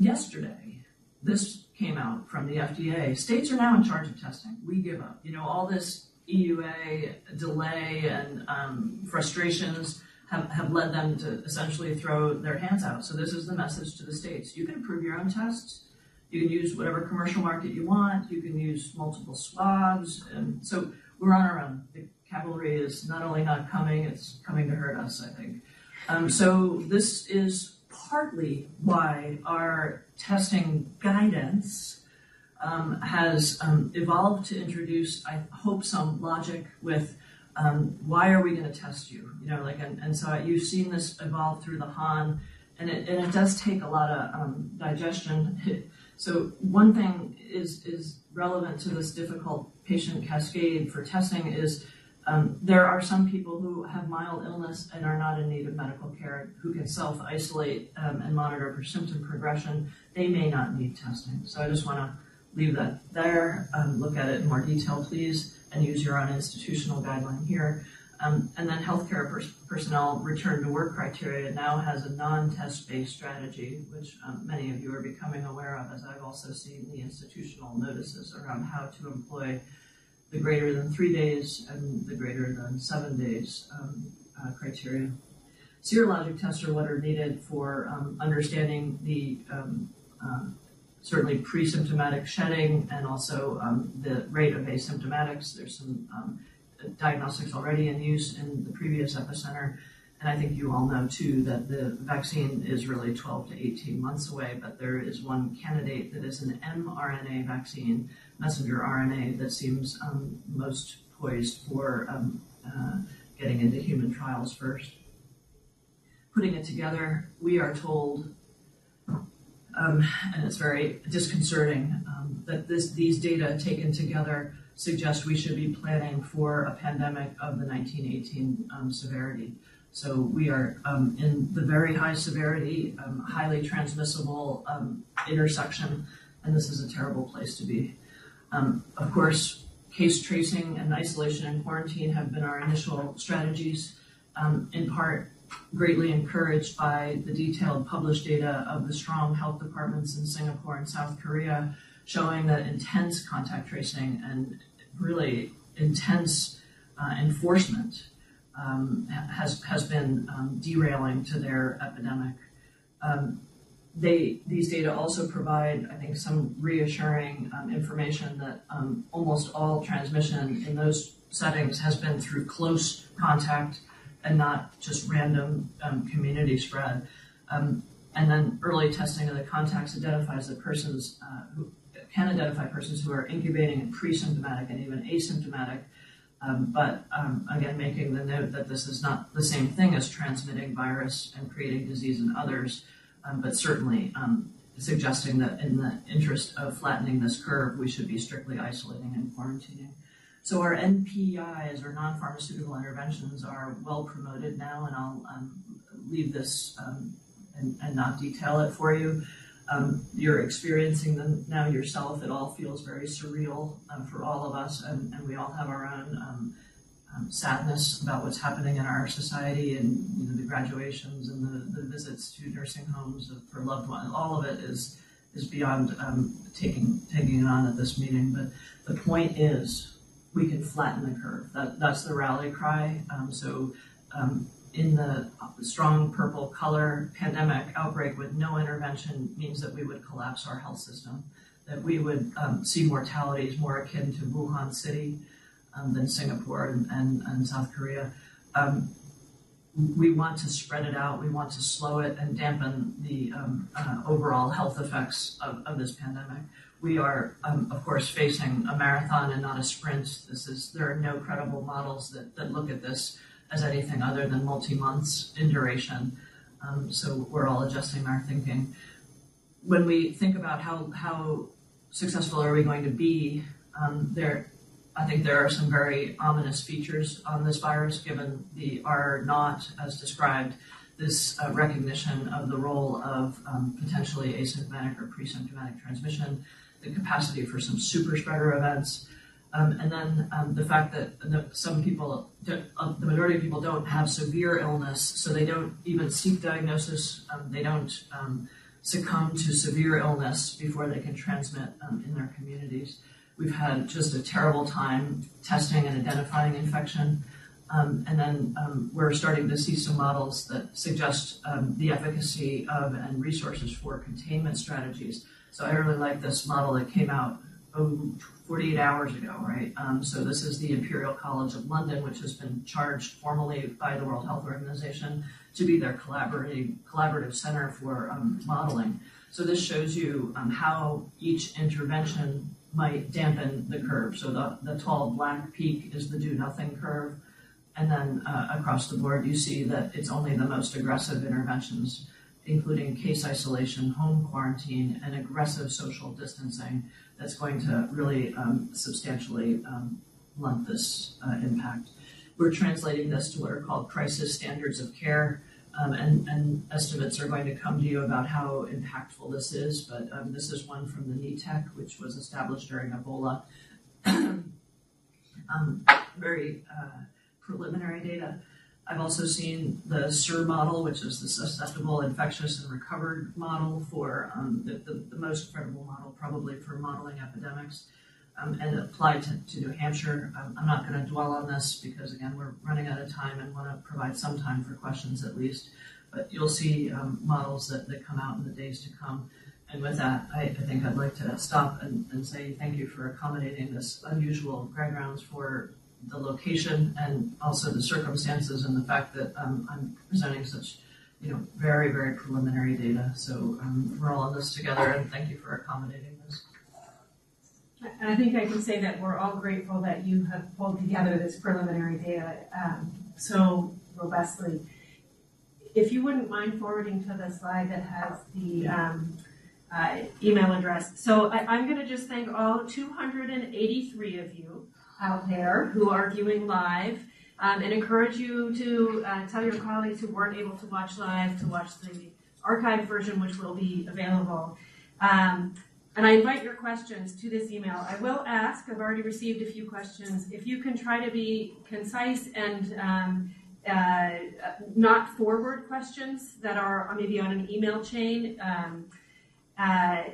[SPEAKER 2] yesterday, this came out from the FDA. States are now in charge of testing. We give up. You know, all this EUA delay and um, frustrations have, have led them to essentially throw their hands out. So this is the message to the states. You can approve your own tests. You can use whatever commercial market you want. You can use multiple swabs. And so we're on our own. The cavalry is not only not coming, it's coming to hurt us, I think. Um, so this is partly why our testing guidance um, has um, evolved to introduce, I hope, some logic with um, why are we going to test you? You know, like, and, and so you've seen this evolve through the HAN, and it, and it does take a lot of um, digestion. So one thing is is relevant to this difficult patient cascade for testing is um, there are some people who have mild illness and are not in need of medical care who can self isolate um, and monitor for symptom progression. They may not need testing. So I just want to leave that there. Um, look at it in more detail, please, and use your own institutional guideline here. Um, and then healthcare pers- personnel return to work criteria now has a non-test based strategy, which um, many of you are becoming aware of, as I've also seen the institutional notices around how to employ the greater than three days and the greater than seven days um, uh, criteria. Serologic tests are what are needed for um, understanding the uh, certainly pre-symptomatic shedding and also um, the rate of asymptomatics. There's some um, diagnostics already in use in the previous epicenter. And I think you all know too that the vaccine is really 12 to 18 months away, but there is one candidate that is an mRNA vaccine messenger RNA that seems um, most poised for um, uh, getting into human trials first. Putting it together, we are told, um, and it's very disconcerting, um, that this, these data taken together suggest we should be planning for a pandemic of the 1918 um, severity. So we are um, in the very high severity, highly transmissible intersection, and this is a terrible place to be. Um, of course, case tracing and isolation and quarantine have been our initial strategies, um, in part greatly encouraged by the detailed published data of the strong health departments in Singapore and South Korea, showing that intense contact tracing and really intense uh, enforcement um, has has been um, derailing to their epidemic. Um, they these data also provide, I think, some reassuring um, information that um, almost all transmission in those settings has been through close contact and not just random um, community spread. Um, and then early testing of the contacts identifies the persons uh, who can identify persons who are incubating and pre-symptomatic and even asymptomatic. Um, but um, again, making the note that this is not the same thing as transmitting virus and creating disease in others um, but certainly um, suggesting that in the interest of flattening this curve, we should be strictly isolating and quarantining. So our NPIs, or non-pharmaceutical interventions, are well promoted now, and I'll um, leave this um, and, and, not detail it for you. Um, you're experiencing them now yourself. It all feels very surreal um, for all of us, and, and, we all have our own um, um, sadness about what's happening in our society and you know, the graduations and the, the visits to nursing homes for loved ones. All of it is is beyond taking taking it on at this meeting. But the point is, we can flatten the curve. That that's the rally cry. Um, so um, in the strong purple color, pandemic outbreak with no intervention means that we would collapse our health system, that we would um, see mortalities more akin to Wuhan City um, than Singapore and, and, and South Korea. Um, we want to spread it out. We want to slow it and dampen the um, uh, overall health effects of, of, this pandemic. We are, um, of course, facing a marathon and not a sprint. This is there are no credible models that, that look at this as anything other than multi months in duration. Um, so we're all adjusting our thinking. When we think about how how successful are we going to be, um, there I think there are some very ominous features on this virus, given the R naught as described, this uh, recognition of the role of um, potentially asymptomatic or pre-symptomatic transmission, the capacity for some super spreader events, um, and then um, the fact that the, some people, uh, the majority of people don't have severe illness, so they don't even seek diagnosis. Um, they don't um, succumb to severe illness before they can transmit um, in their communities. We've had just a terrible time testing and identifying infection. And then we're starting to see some models that suggest the efficacy of and resources for containment strategies. So I really like this model that came out oh, 48 hours ago, right? Um, so this is the Imperial College of London, which has been charged formally by the World Health Organization to be their collaborative collaborative center for um, modeling. So this shows you um, how each intervention might dampen the curve. So the, the tall black peak is the do nothing curve. And then uh, across the board, you see that it's only the most aggressive interventions, including case isolation, home quarantine, and aggressive social distancing, that's going to really um, substantially um, blunt this uh, impact. We're translating this to what are called crisis standards of care. Um, and, and, estimates are going to come to you about how impactful this is, but um, this is one from the NETEC, which was established during Ebola. um, very uh, preliminary data. I've also seen the SIR model, which is the susceptible, infectious, and recovered model for um, the, the, the, most credible model, probably for modeling epidemics um, and applied to, to New Hampshire. Um, I'm not going to dwell on this because, again, we're running out of time and want to provide some time for questions at least. But you'll see um, models that, that come out in the days to come. And with that, I, I think I'd like to stop and, and, say thank you for accommodating this unusual Grand Rounds for the location and also the circumstances and the fact that um, I'm presenting such you know, very, very preliminary data. So um, we're all in this together, and thank you for accommodating. This.
[SPEAKER 1] And I think I can say that we're all grateful that you have pulled together this preliminary data um, so robustly. If you wouldn't mind forwarding to the slide that has the um, uh, email address. So I, am going to just thank all 283 of you out there who are viewing live um, and encourage you to uh, tell your colleagues who weren't able to watch live to watch the archived version, which will be available. Um, and I invite your questions to this email. I will ask, I've already received a few questions, if you can try to be concise and um, uh, not forward questions that are maybe on an email chain. Um, uh,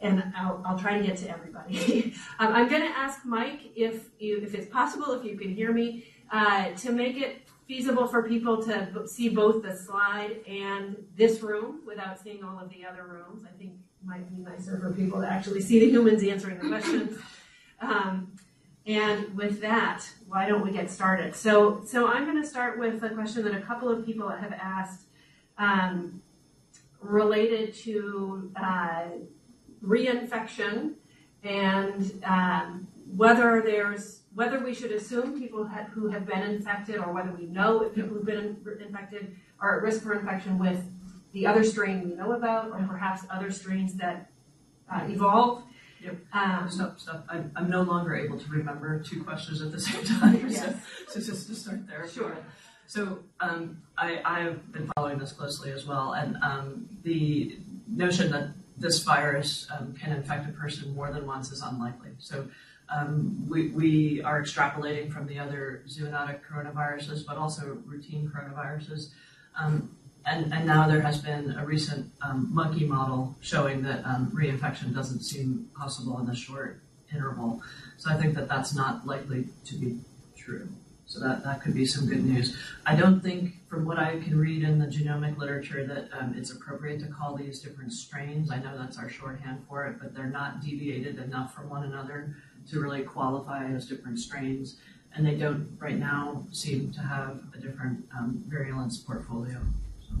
[SPEAKER 1] and I'll, I'll, try to get to everybody. um, I'm going to ask Mike if you, if it's possible, if you can hear me, uh, to make it feasible for people to see both the slide and this room without seeing all of the other rooms. I think might be nicer for people to actually see the humans answering the questions. Um, and with that, why don't we get started? So, so I'm going to start with a question that a couple of people have asked um, related to uh, reinfection and um, whether there's whether we should assume people who have been infected or whether we know if people who've been infected are at risk for infection with the other strain we know about, or perhaps other strains that uh, evolve.
[SPEAKER 2] Yep. Um, stop, stop. I'm, I'm no longer able to remember two questions at the same time. Yes. So, so just to start there.
[SPEAKER 1] Sure.
[SPEAKER 2] So um, I, I've been following this closely as well, and um, the notion that this virus um, can infect a person more than once is unlikely. So um, we, we are extrapolating from the other zoonotic coronaviruses, but also routine coronaviruses. Um, and, and now there has been a recent um, monkey model showing that um, reinfection doesn't seem possible in the short interval. So I think that that's not likely to be true. So that, that could be some good news. I don't think, from what I can read in the genomic literature, that um, it's appropriate to call these different strains. I know that's our shorthand for it, but they're not deviated enough from one another to really qualify as different strains. And they don't, right now, seem to have a different um, virulence portfolio. So.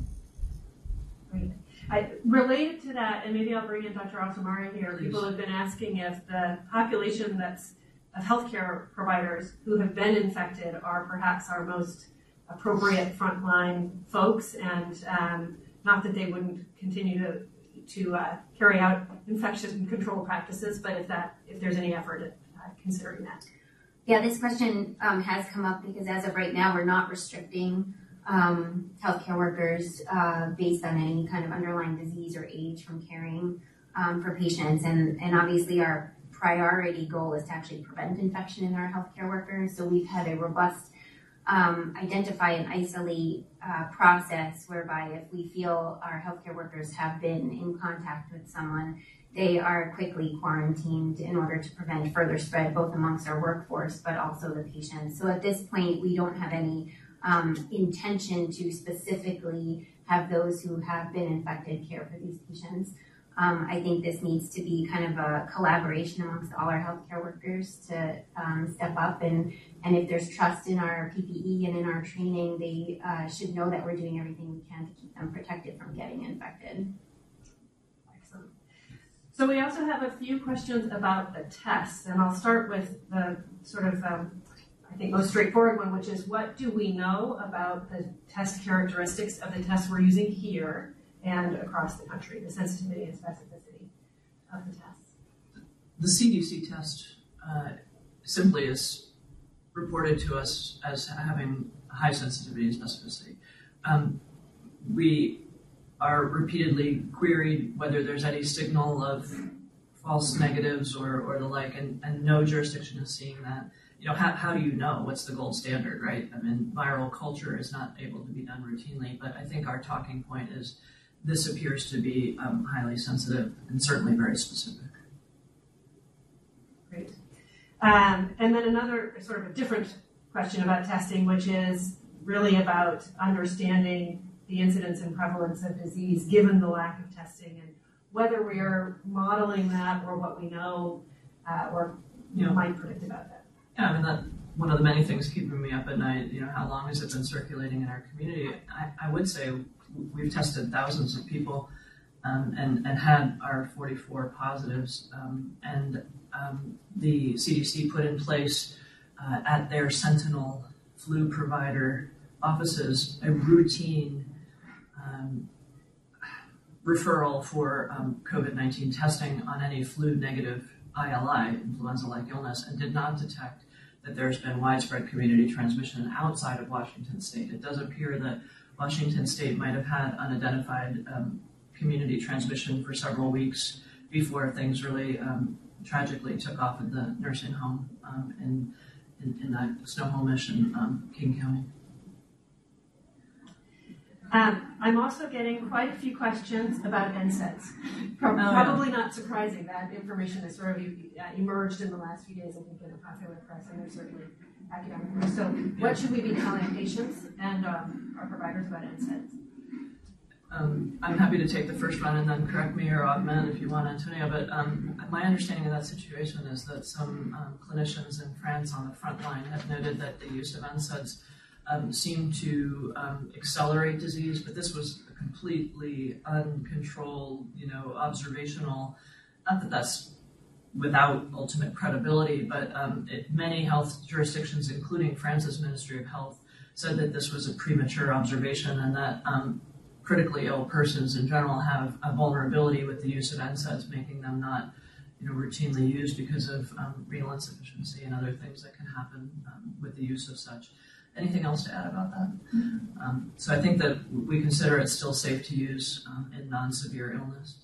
[SPEAKER 1] Great. I, related to that, and maybe I'll bring in Dr. Altomare here,
[SPEAKER 2] Please.
[SPEAKER 1] people have been asking if the population that's of healthcare providers who have been infected are perhaps our most appropriate frontline folks, and um, not that they wouldn't continue to to uh, carry out infection control practices, but if that if there's any effort at uh, considering that.
[SPEAKER 3] Yeah, this question um, has come up because as of right now, we're not restricting um, healthcare workers uh, based on any kind of underlying disease or age from caring um, for patients, and and obviously our priority goal is to actually prevent infection in our healthcare workers. So we've had a robust um, identify and isolate uh, process whereby if we feel our healthcare workers have been in contact with someone, they are quickly quarantined in order to prevent further spread both amongst our workforce but also the patients. So at this point, we don't have any um, intention to specifically have those who have been infected care for these patients. Um, I think this needs to be kind of a collaboration amongst all our healthcare workers to um, step up and and if there's trust in our PPE and in our training, they uh, should know that we're doing everything we can to keep them protected from getting infected.
[SPEAKER 1] Excellent. So we also have a few questions about the tests, and I'll start with the sort of um, I think most straightforward one, which is what do we know about the test characteristics of the tests we're using here and across the country, the sensitivity and specificity of the tests?
[SPEAKER 2] The CDC test uh, simply is reported to us as having high sensitivity and specificity. Um, we are repeatedly queried whether there's any signal of false negatives or, or the like, and, and no jurisdiction is seeing that. You know, how, how do you know what's the gold standard, right? I mean, viral culture is not able to be done routinely, but I think our talking point is this appears to be um, highly sensitive and certainly very specific.
[SPEAKER 1] Great. Um, and then another sort of a different question about testing, which is really about understanding the incidence and prevalence of disease given the lack of testing and whether we are modeling that or what we know uh, or you know, might predict about that.
[SPEAKER 2] Yeah, I mean that one of the many things keeping me up at night. You know, how long has it been circulating in our community? I, I would say we've tested thousands of people um, and, and had our 44 positives. Um, and um, the CDC put in place uh, at their Sentinel flu provider offices a routine um, referral for um, COVID 19 testing on any flu negative ILI, influenza like illness, and did not detect that there's been widespread community transmission outside of Washington state. It does appear that Washington state might have had unidentified um, community transmission for several weeks before things really um, tragically took off at the nursing home um, in, in, in that Snohomish in um, King County.
[SPEAKER 1] Um, I'm also getting quite a few questions about NSAIDs. Pro-
[SPEAKER 2] Oh, yeah.
[SPEAKER 1] probably not surprising that information has sort of uh, emerged in the last few days, I think, in the popular press, and there's certainly So, what should we be telling patients and um, our providers about NSAIDs?
[SPEAKER 2] Um, I'm happy to take the first run and then correct me or augment if you want, Antonio. But um, my understanding of that situation is that some um, clinicians in France on the front line have noted that the use of NSAIDs um, seemed to um, accelerate disease, but this was a completely uncontrolled, you know, observational. Not that that's without ultimate credibility, but um, it, many health jurisdictions, including France's Ministry of Health, said that this was a premature observation and that um, critically ill persons in general have a vulnerability with the use of NSAIDs, making them not you know, routinely used because of um, renal insufficiency and other things that can happen um, with the use of such. Anything else to add about that? Um, so I think that we consider it still safe to use um, in non-severe illness.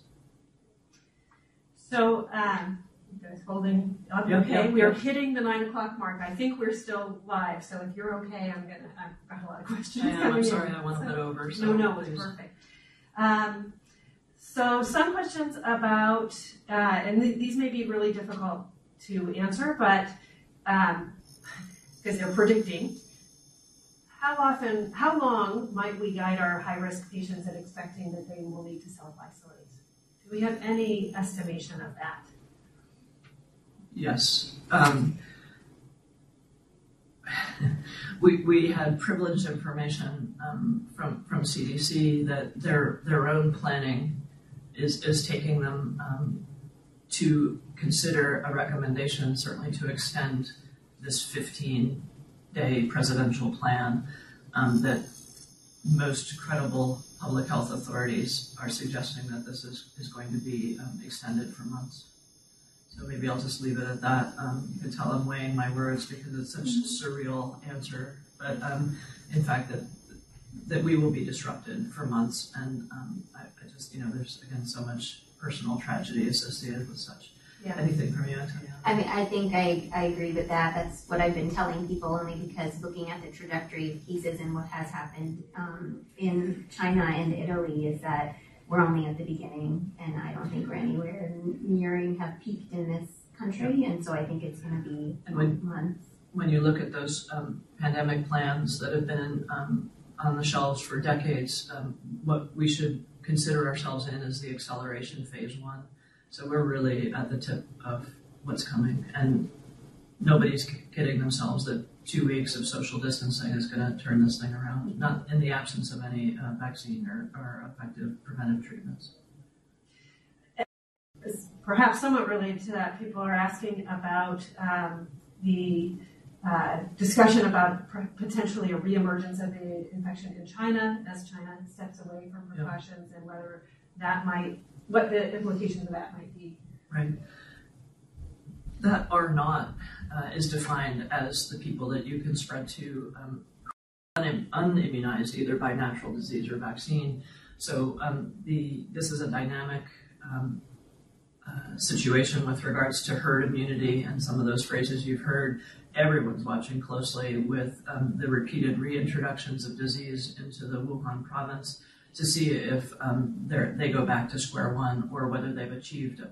[SPEAKER 1] So, um, you guys holding up okay? we are hitting the nine o'clock mark. I think we're still live. So, if you're okay, I'm gonna. I've got a lot of questions.
[SPEAKER 2] I am, I'm sorry I went a bit over. So
[SPEAKER 1] no, no, it's perfect. Um, so some questions about, uh, and th- these may be really difficult to answer, but um, because they're predicting. how often, how long might we guide our high-risk patients in expecting that they will need to self-isolate? Do we have any estimation of that?
[SPEAKER 2] Yes. Um, we, we had privileged information um, from, from CDC that their, their own planning is, is taking them um, to consider a recommendation, certainly to extend this 15 day presidential plan um, that most credible public health authorities are suggesting that this is, is going to be um, extended for months. So maybe I'll just leave it at that. Um, you can tell I'm weighing my words because it's such a surreal answer. But um, in fact, that that we will be disrupted for months, and um, I, I, just you know there's again so much personal tragedy associated with such.
[SPEAKER 1] Yeah.
[SPEAKER 2] Anything from you, Antonia?
[SPEAKER 3] I mean, I think I, I agree with that. That's what I've been telling people only because looking at the trajectory of cases and what has happened um, in China and Italy is that we're only at the beginning, and I don't think we're anywhere nearing have peaked in this country, and so I think it's going to be
[SPEAKER 2] when
[SPEAKER 3] months.
[SPEAKER 2] when you look at those um, pandemic plans that have been um, on the shelves for decades, um, what we should consider ourselves in is the acceleration phase one. So we're really at the tip of what's coming, and nobody's kidding themselves that two weeks of social distancing is going to turn this thing around, not in the absence of any uh, vaccine or, or effective preventive treatments.
[SPEAKER 1] Perhaps somewhat related to that, people are asking about um, the uh, discussion about pr- potentially a reemergence of the infection in China as China steps away from
[SPEAKER 2] Yeah.
[SPEAKER 1] precautions and whether that might, what the implications of that might be.
[SPEAKER 2] Right. That are not uh, is defined as the people that you can spread to um, un- unimmunized either by natural disease or vaccine. So um, the this is a dynamic um, uh, situation with regards to herd immunity and some of those phrases you've heard. Everyone's watching closely with um, the repeated reintroductions of disease into the Wuhan province to see if um, they go back to square one or whether they've achieved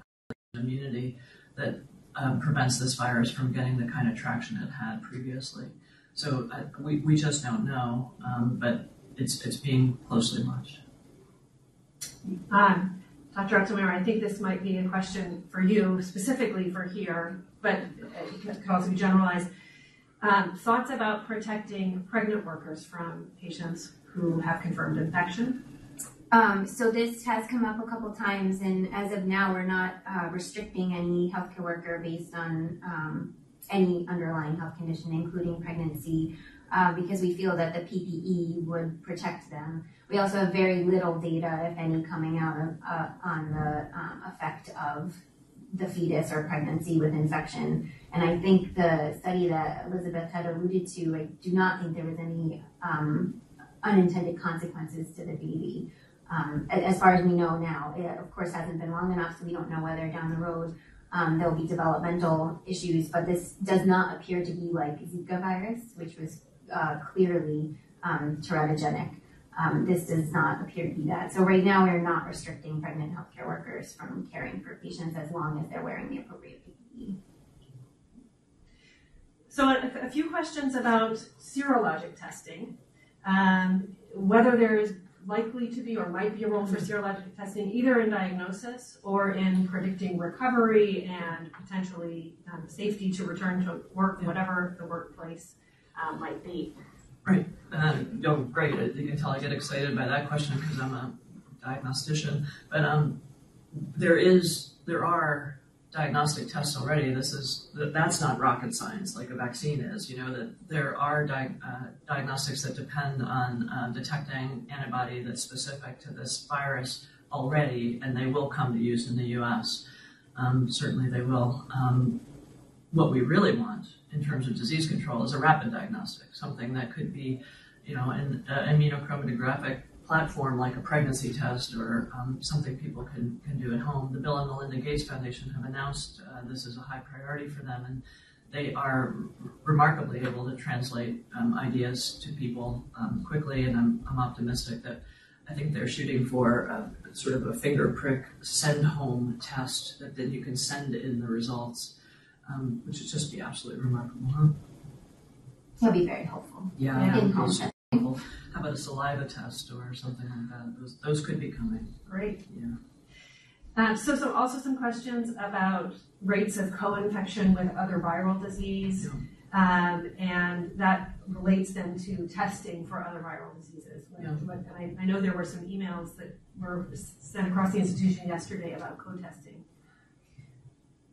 [SPEAKER 2] immunity that um, prevents this virus from getting the kind of traction it had previously. So uh, we, we just don't know, um, but it's it's being closely watched.
[SPEAKER 1] Um, Dr. Altomare, I think this might be a question for you specifically for here, but it could also be generalized. Um, thoughts about protecting pregnant workers from patients who have confirmed infection?
[SPEAKER 3] Um, so this has come up a couple times, and as of now, we're not uh, restricting any healthcare worker based on um, any underlying health condition, including pregnancy, uh, because we feel that the PPE would protect them. We also have very little data, if any, coming out of uh, on the um, effect of the fetus or pregnancy with infection. And I think the study that Elizabeth had alluded to, I do not think there was any um, unintended consequences to the baby. Um, as far as we know now, it of course hasn't been long enough, so we don't know whether down the road um, there'll be developmental issues. But this does not appear to be like Zika virus, which was uh, clearly um, teratogenic. Um, this does not appear to be that. So right now, we're not restricting pregnant healthcare workers from caring for patients as long as they're wearing the appropriate PPE.
[SPEAKER 1] So a, a few questions about serologic testing. Um, whether there is likely to be or might be a role for serologic testing either in diagnosis or in predicting recovery and potentially um, safety to return to work, whatever the workplace um, might be.
[SPEAKER 2] Right. Um, you know, great. You can tell I get excited by that question because I'm a diagnostician. But um, there is, there are diagnostic tests already. This is that's not rocket science like a vaccine is. You know that there are di- uh, diagnostics that depend on uh, detecting antibody that's specific to this virus already, and they will come to use in the U.S. Um, certainly, they will. Um, what we really want in terms of disease control is a rapid diagnostic, something that could be, you know, an uh, immunochromatographic platform like a pregnancy test or um, something people can, can do at home. The Bill and Melinda Gates Foundation have announced uh, this is a high priority for them, and they are remarkably able to translate um, ideas to people um, quickly. And I'm, I'm optimistic that I think they're shooting for a, sort of a finger prick send home test that then you can send in the results, um, which would just be absolutely remarkable. Huh?
[SPEAKER 3] It'll be very helpful
[SPEAKER 2] Yeah.
[SPEAKER 3] in home
[SPEAKER 2] How about a saliva test or something like that? Those, those could be coming.
[SPEAKER 1] Great.
[SPEAKER 2] Yeah.
[SPEAKER 1] Um, so, so also some questions about rates of co-infection with other viral disease. Um, and that relates then to testing for other viral diseases. What-
[SPEAKER 2] Yeah.
[SPEAKER 1] what- and I, I know there were some emails that were sent across the institution yesterday about co-testing.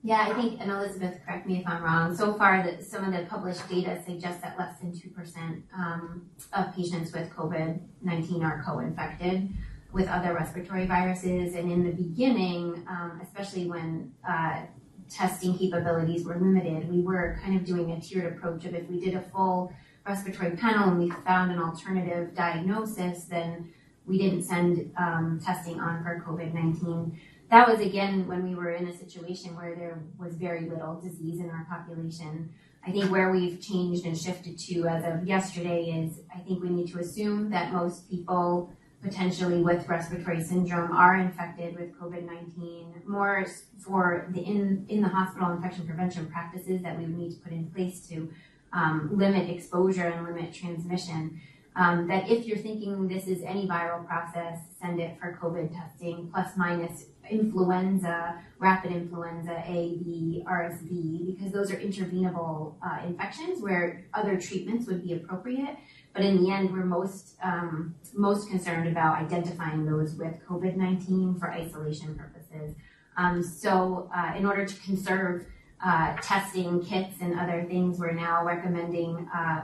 [SPEAKER 3] Yeah, I think, and Elizabeth, correct me if I'm wrong, so far that some of the published data suggests that less than two percent um, of patients with COVID-19 are co-infected with other respiratory viruses. And in the beginning, um, especially when uh, testing capabilities were limited, we were kind of doing a tiered approach of if we did a full respiratory panel and we found an alternative diagnosis, then we didn't send um, testing on for COVID-19 that was again when we were in a situation where there was very little disease in our population. I think where we've changed and shifted to as of yesterday is I think we need to assume that most people potentially with respiratory syndrome are infected with COVID-19 more for the in, in the hospital infection prevention practices that we would need to put in place to um, limit exposure and limit transmission. Um, that if you're thinking this is any viral process, send it for COVID testing plus minus influenza, rapid influenza A, B, RSV, because those are intervenable uh, infections where other treatments would be appropriate. But in the end, we're most um, most concerned about identifying those with COVID nineteen for isolation purposes. Um, so, uh, in order to conserve uh, testing kits and other things, we're now recommending. Uh,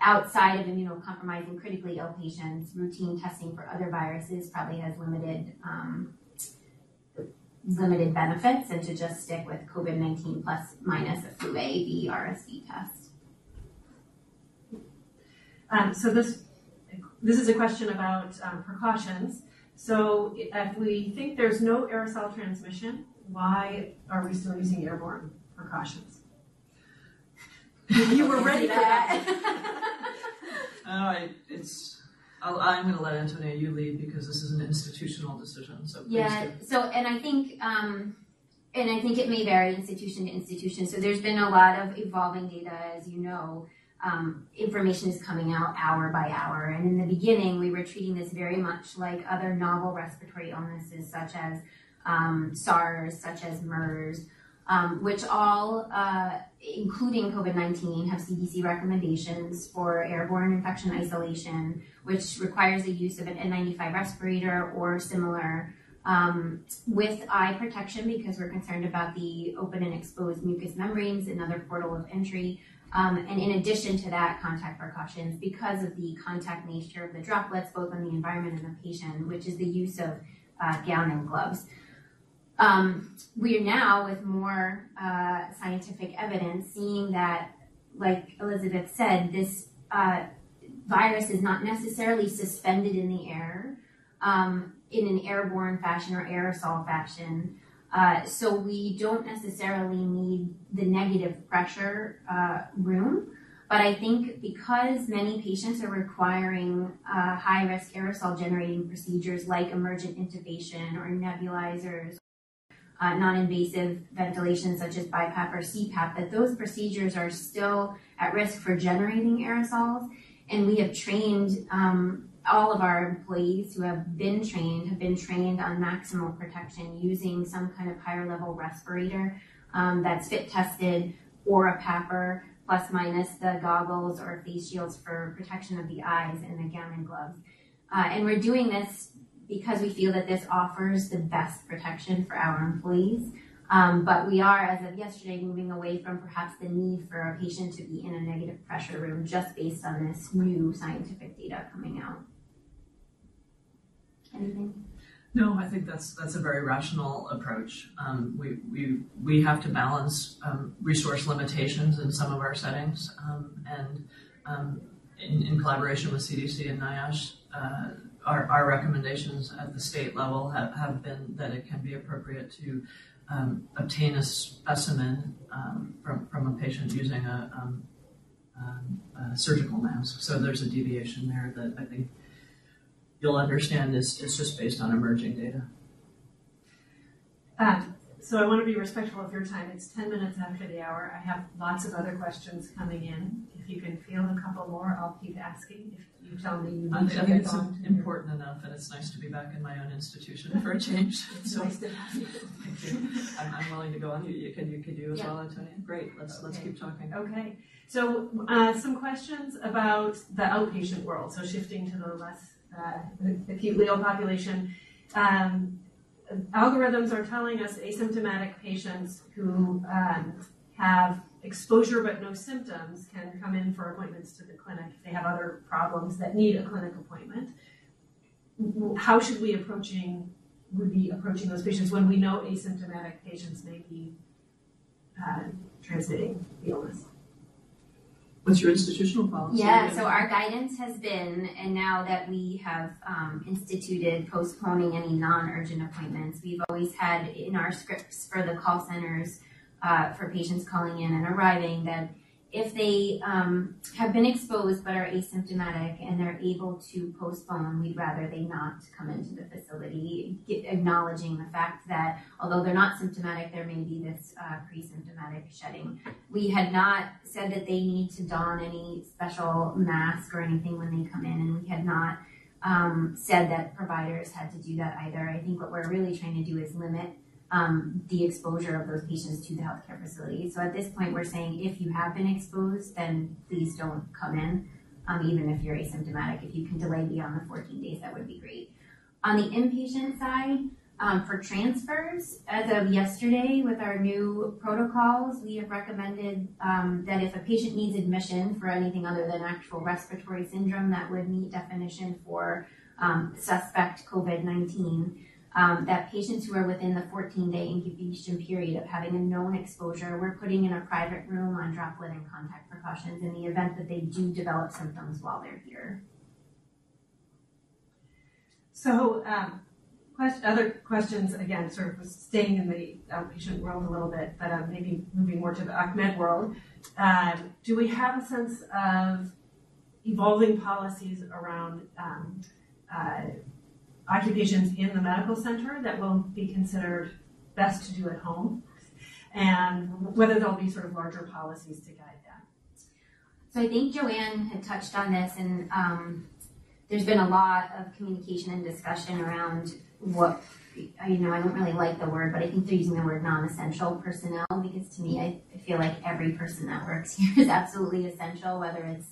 [SPEAKER 3] outside of immunocompromised critically ill patients, routine testing for other viruses probably has limited um, limited benefits and to just stick with COVID-19 plus minus a flu A, B, RSV test.
[SPEAKER 1] Um, so this this is a question about um, precautions. So if we think there's no aerosol transmission, why are we still using airborne precautions? You were ready for that.
[SPEAKER 2] Oh, I, it's, I'll, I'm gonna let Antonia, you lead because this is an institutional decision, so please
[SPEAKER 3] Yeah,
[SPEAKER 2] do.
[SPEAKER 3] so, and I think, um, and I think it may vary institution to institution. So there's been a lot of evolving data, as you know. Um, information is coming out hour by hour. And in the beginning, we were treating this very much like other novel respiratory illnesses, such as um, SARS, such as MERS, um, which all, uh, including COVID 19, have CDC recommendations for airborne infection isolation, which requires the use of an N95 respirator or similar um, with eye protection because we're concerned about the open and exposed mucous membranes, another portal of entry. Um, and in addition to that, contact precautions because of the contact nature of the droplets, both on the environment and the patient, which is the use of uh, gown and gloves. Um, we are now, with more uh, scientific evidence, seeing that, like Elizabeth said, this uh, virus is not necessarily suspended in the air um, in an airborne fashion or aerosol fashion. Uh, so we don't necessarily need the negative pressure uh, room. But I think because many patients are requiring uh, high risk aerosol generating procedures like emergent intubation or nebulizers, uh, non invasive ventilation such as BiPAP or CPAP, that those procedures are still at risk for generating aerosols. And we have trained um, all of our employees who have been trained have been trained on maximal protection using some kind of higher level respirator um, that's fit tested or a PAPR plus minus the goggles or face shields for protection of the eyes and the gown and gloves. Uh, and we're doing this because we feel that this offers the best protection for our employees. Um, but we are, as of yesterday, moving away from perhaps the need for a patient to be in a negative pressure room just based on this new scientific data coming out. Anything?
[SPEAKER 2] No, I think that's, that's a very rational approach. Um, we, we, we have to balance, um, resource limitations in some of our settings, um, and, um, in, in collaboration with CDC and NIOSH, uh, our, our recommendations at the state level have, have been that it can be appropriate to, um, obtain a specimen, um, from, from a patient using a, um, um, a surgical mask. So there's a deviation there that I think you'll understand is, is just based on emerging data.
[SPEAKER 1] Um, so I want to be respectful of your time. It's ten minutes after the hour. I have lots of other questions coming in. If you can field a couple more, I'll keep asking. If you tell me you
[SPEAKER 2] I
[SPEAKER 1] need
[SPEAKER 2] think
[SPEAKER 1] to
[SPEAKER 2] it's important enough, and it's nice to be back in my own institution for a change. So,
[SPEAKER 1] nice to have you.
[SPEAKER 2] thank you. I'm, I'm willing to go on. You, you can, you can do as
[SPEAKER 3] Yeah.
[SPEAKER 2] well, Antonia. Great. Let's let's keep talking.
[SPEAKER 1] Okay, so uh, some questions about the outpatient world. So shifting to the less uh, acutely ill population. Um, algorithms are telling us asymptomatic patients who um, have exposure but no symptoms can come in for appointments to the clinic if they have other problems that need a clinic appointment. How should we approaching would be approaching those patients when we know asymptomatic patients may be uh, transmitting the illness?
[SPEAKER 2] What's your institutional policy?
[SPEAKER 3] Yeah, so our guidance has been, and now that we have um, instituted postponing any non-urgent appointments, we've always had in our scripts for the call centers uh, for patients calling in and arriving that if they um, have been exposed but are asymptomatic and they're able to postpone, we'd rather they not come into the facility, get, acknowledging the fact that although they're not symptomatic, there may be this uh, pre-symptomatic shedding we had not said that they need to don any special mask or anything when they come in, and we had not um, said that providers had to do that either. I think what we're really trying to do is limit um, the exposure of those patients to the healthcare facility. So at this point, we're saying if you have been exposed, then please don't come in, um, even if you're asymptomatic. If you can delay beyond the 14 days, that would be great. On the inpatient side, um, for transfers, as of yesterday, with our new protocols, we have recommended um, that if a patient needs admission for anything other than actual respiratory syndrome that would meet definition for um, suspect COVID 19, um, that patients who are within the 14 day incubation period of having a known exposure, we're putting in a private room on droplet and contact precautions in the event that they do develop symptoms while they're here.
[SPEAKER 1] So, um, other questions, again, sort of staying in the outpatient world a little bit, but um, maybe moving more to the ACMED world. Um, do we have a sense of evolving policies around um, uh, occupations in the medical center that will be considered best to do at home? And whether there'll be sort of larger policies to guide that?
[SPEAKER 3] So I think Joanne had touched on this, and um, there's been a lot of communication and discussion around what you know. I don't really like the word, but I think they're using the word non-essential personnel because to me, I, I feel like every person that works here is absolutely essential, whether it's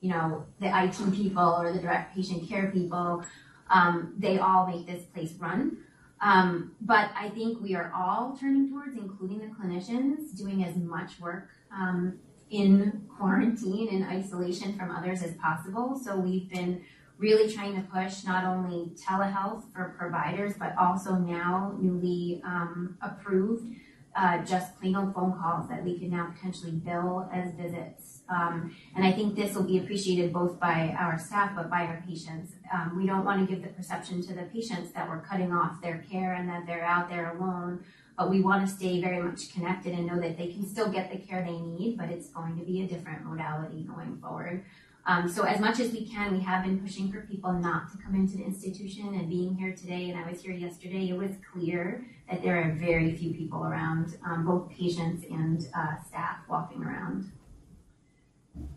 [SPEAKER 3] you know the IT people or the direct patient care people. Um, they all make this place run. Um, but I think we are all turning towards, including the clinicians, doing as much work um, in quarantine and isolation from others as possible. So we've been really trying to push not only telehealth for providers, but also now newly um, approved uh, just plain old phone calls that we can now potentially bill as visits. Um, and I think this will be appreciated both by our staff but by our patients. Um, we don't want to give the perception to the patients that we're cutting off their care and that they're out there alone but we want to stay very much connected and know that they can still get the care they need, but it's going to be a different modality going forward. Um, so as much as we can, we have been pushing for people not to come into the institution and being here today, and I was here yesterday, it was clear that there are very few people around, um, both patients and uh, staff walking around.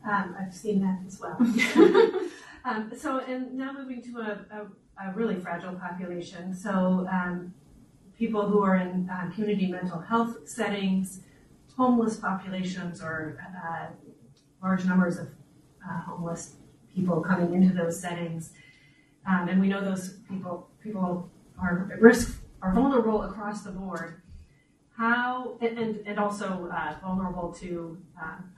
[SPEAKER 1] Um, I've seen that as well. um, so, and now moving to a, a, a really fragile population. So, um, people who are in uh, community mental health settings, homeless populations, or uh, large numbers of uh, homeless people coming into those settings. Um, and we know those people people are at risk, are vulnerable across the board. How and and, and also uh, vulnerable to um,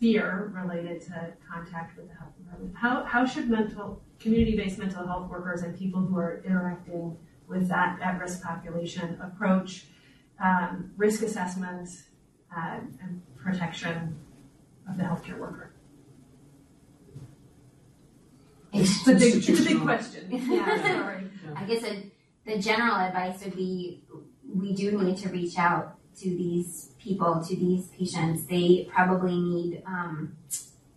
[SPEAKER 1] fear related to contact with the health department. How, how should mental, community-based mental health workers and people who are interacting with that at-risk population approach um, risk assessment uh, and protection of the healthcare worker? It's a big, it's a big question. Yeah, sorry.
[SPEAKER 3] I guess a, the general advice would be we do need to reach out to these people, to these patients. They probably need um,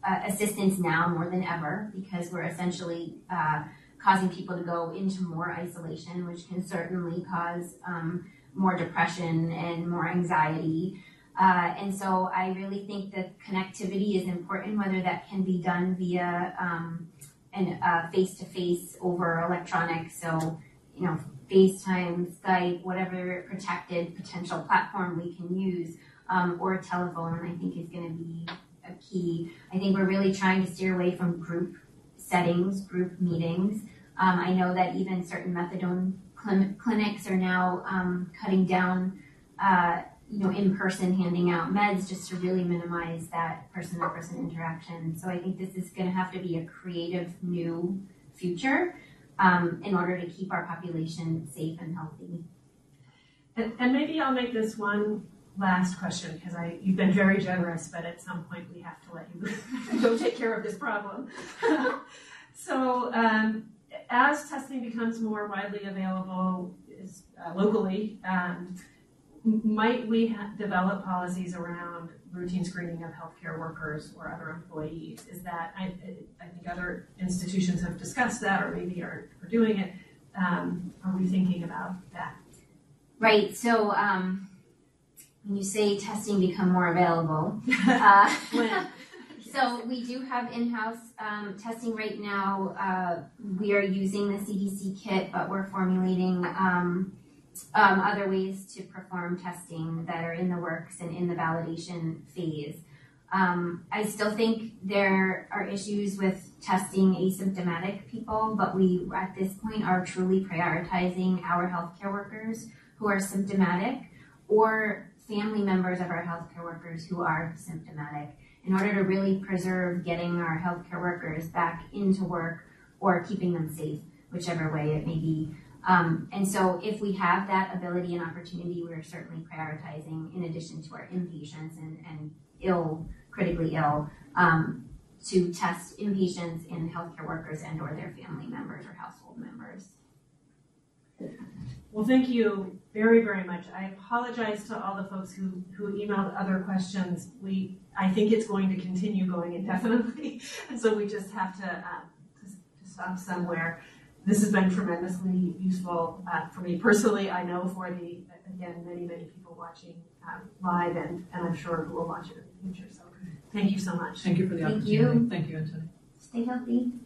[SPEAKER 3] uh, assistance now more than ever because we're essentially uh, causing people to go into more isolation, which can certainly cause um, more depression and more anxiety. Uh, and so I really think that connectivity is important, whether that can be done via um, an uh, face-to-face over electronic. So, you know, FaceTime, Skype, whatever protected potential platform we can use, um, or telephone, I think is going to be a key. I think we're really trying to steer away from group settings, group meetings. Um, I know that even certain methadone clin- clinics are now um, cutting down, uh, you know, in person handing out meds just to really minimize that person to person interaction. So I think this is going to have to be a creative new future um, in order to keep our population safe and healthy.
[SPEAKER 1] And, and maybe I'll make this one last question, because I, you've been very generous, but at some point we have to let you go take care of this problem. So, um, as testing becomes more widely available is, uh, locally, um, might we ha- develop policies around routine screening of healthcare workers or other employees? Is that, I, I think other institutions have discussed that or maybe are, are doing it. Um, are we thinking about that?
[SPEAKER 3] Right. So um, when you say testing become more available, uh, so we do have in-house um, testing right now. Uh, we are using the CDC kit, but we're formulating um, other ways to perform testing that are in the works and in the validation phase. Um, I still think there are issues with testing asymptomatic people, but we at this point are truly prioritizing our healthcare workers who are symptomatic or family members of our healthcare workers who are symptomatic in order to really preserve getting our healthcare workers back into work or keeping them safe, whichever way it may be. Um, and so if we have that ability and opportunity, we're certainly prioritizing in addition to our inpatients and, and ill, critically ill, um, to test inpatients and healthcare workers and or their family members or household members.
[SPEAKER 1] Well, thank you very, very much. I apologize to all the folks who, who emailed other questions. We, I think it's going to continue going indefinitely, and so we just have to, uh, to, to stop somewhere. This has been tremendously useful uh, for me personally. I know for the, again, many, many people watching um, live, and, and I'm sure who will watch it in the future. So thank you so much.
[SPEAKER 2] Thank you for the
[SPEAKER 3] Thank
[SPEAKER 2] opportunity.
[SPEAKER 3] you.
[SPEAKER 2] Thank you, Anthony.
[SPEAKER 3] Stay healthy.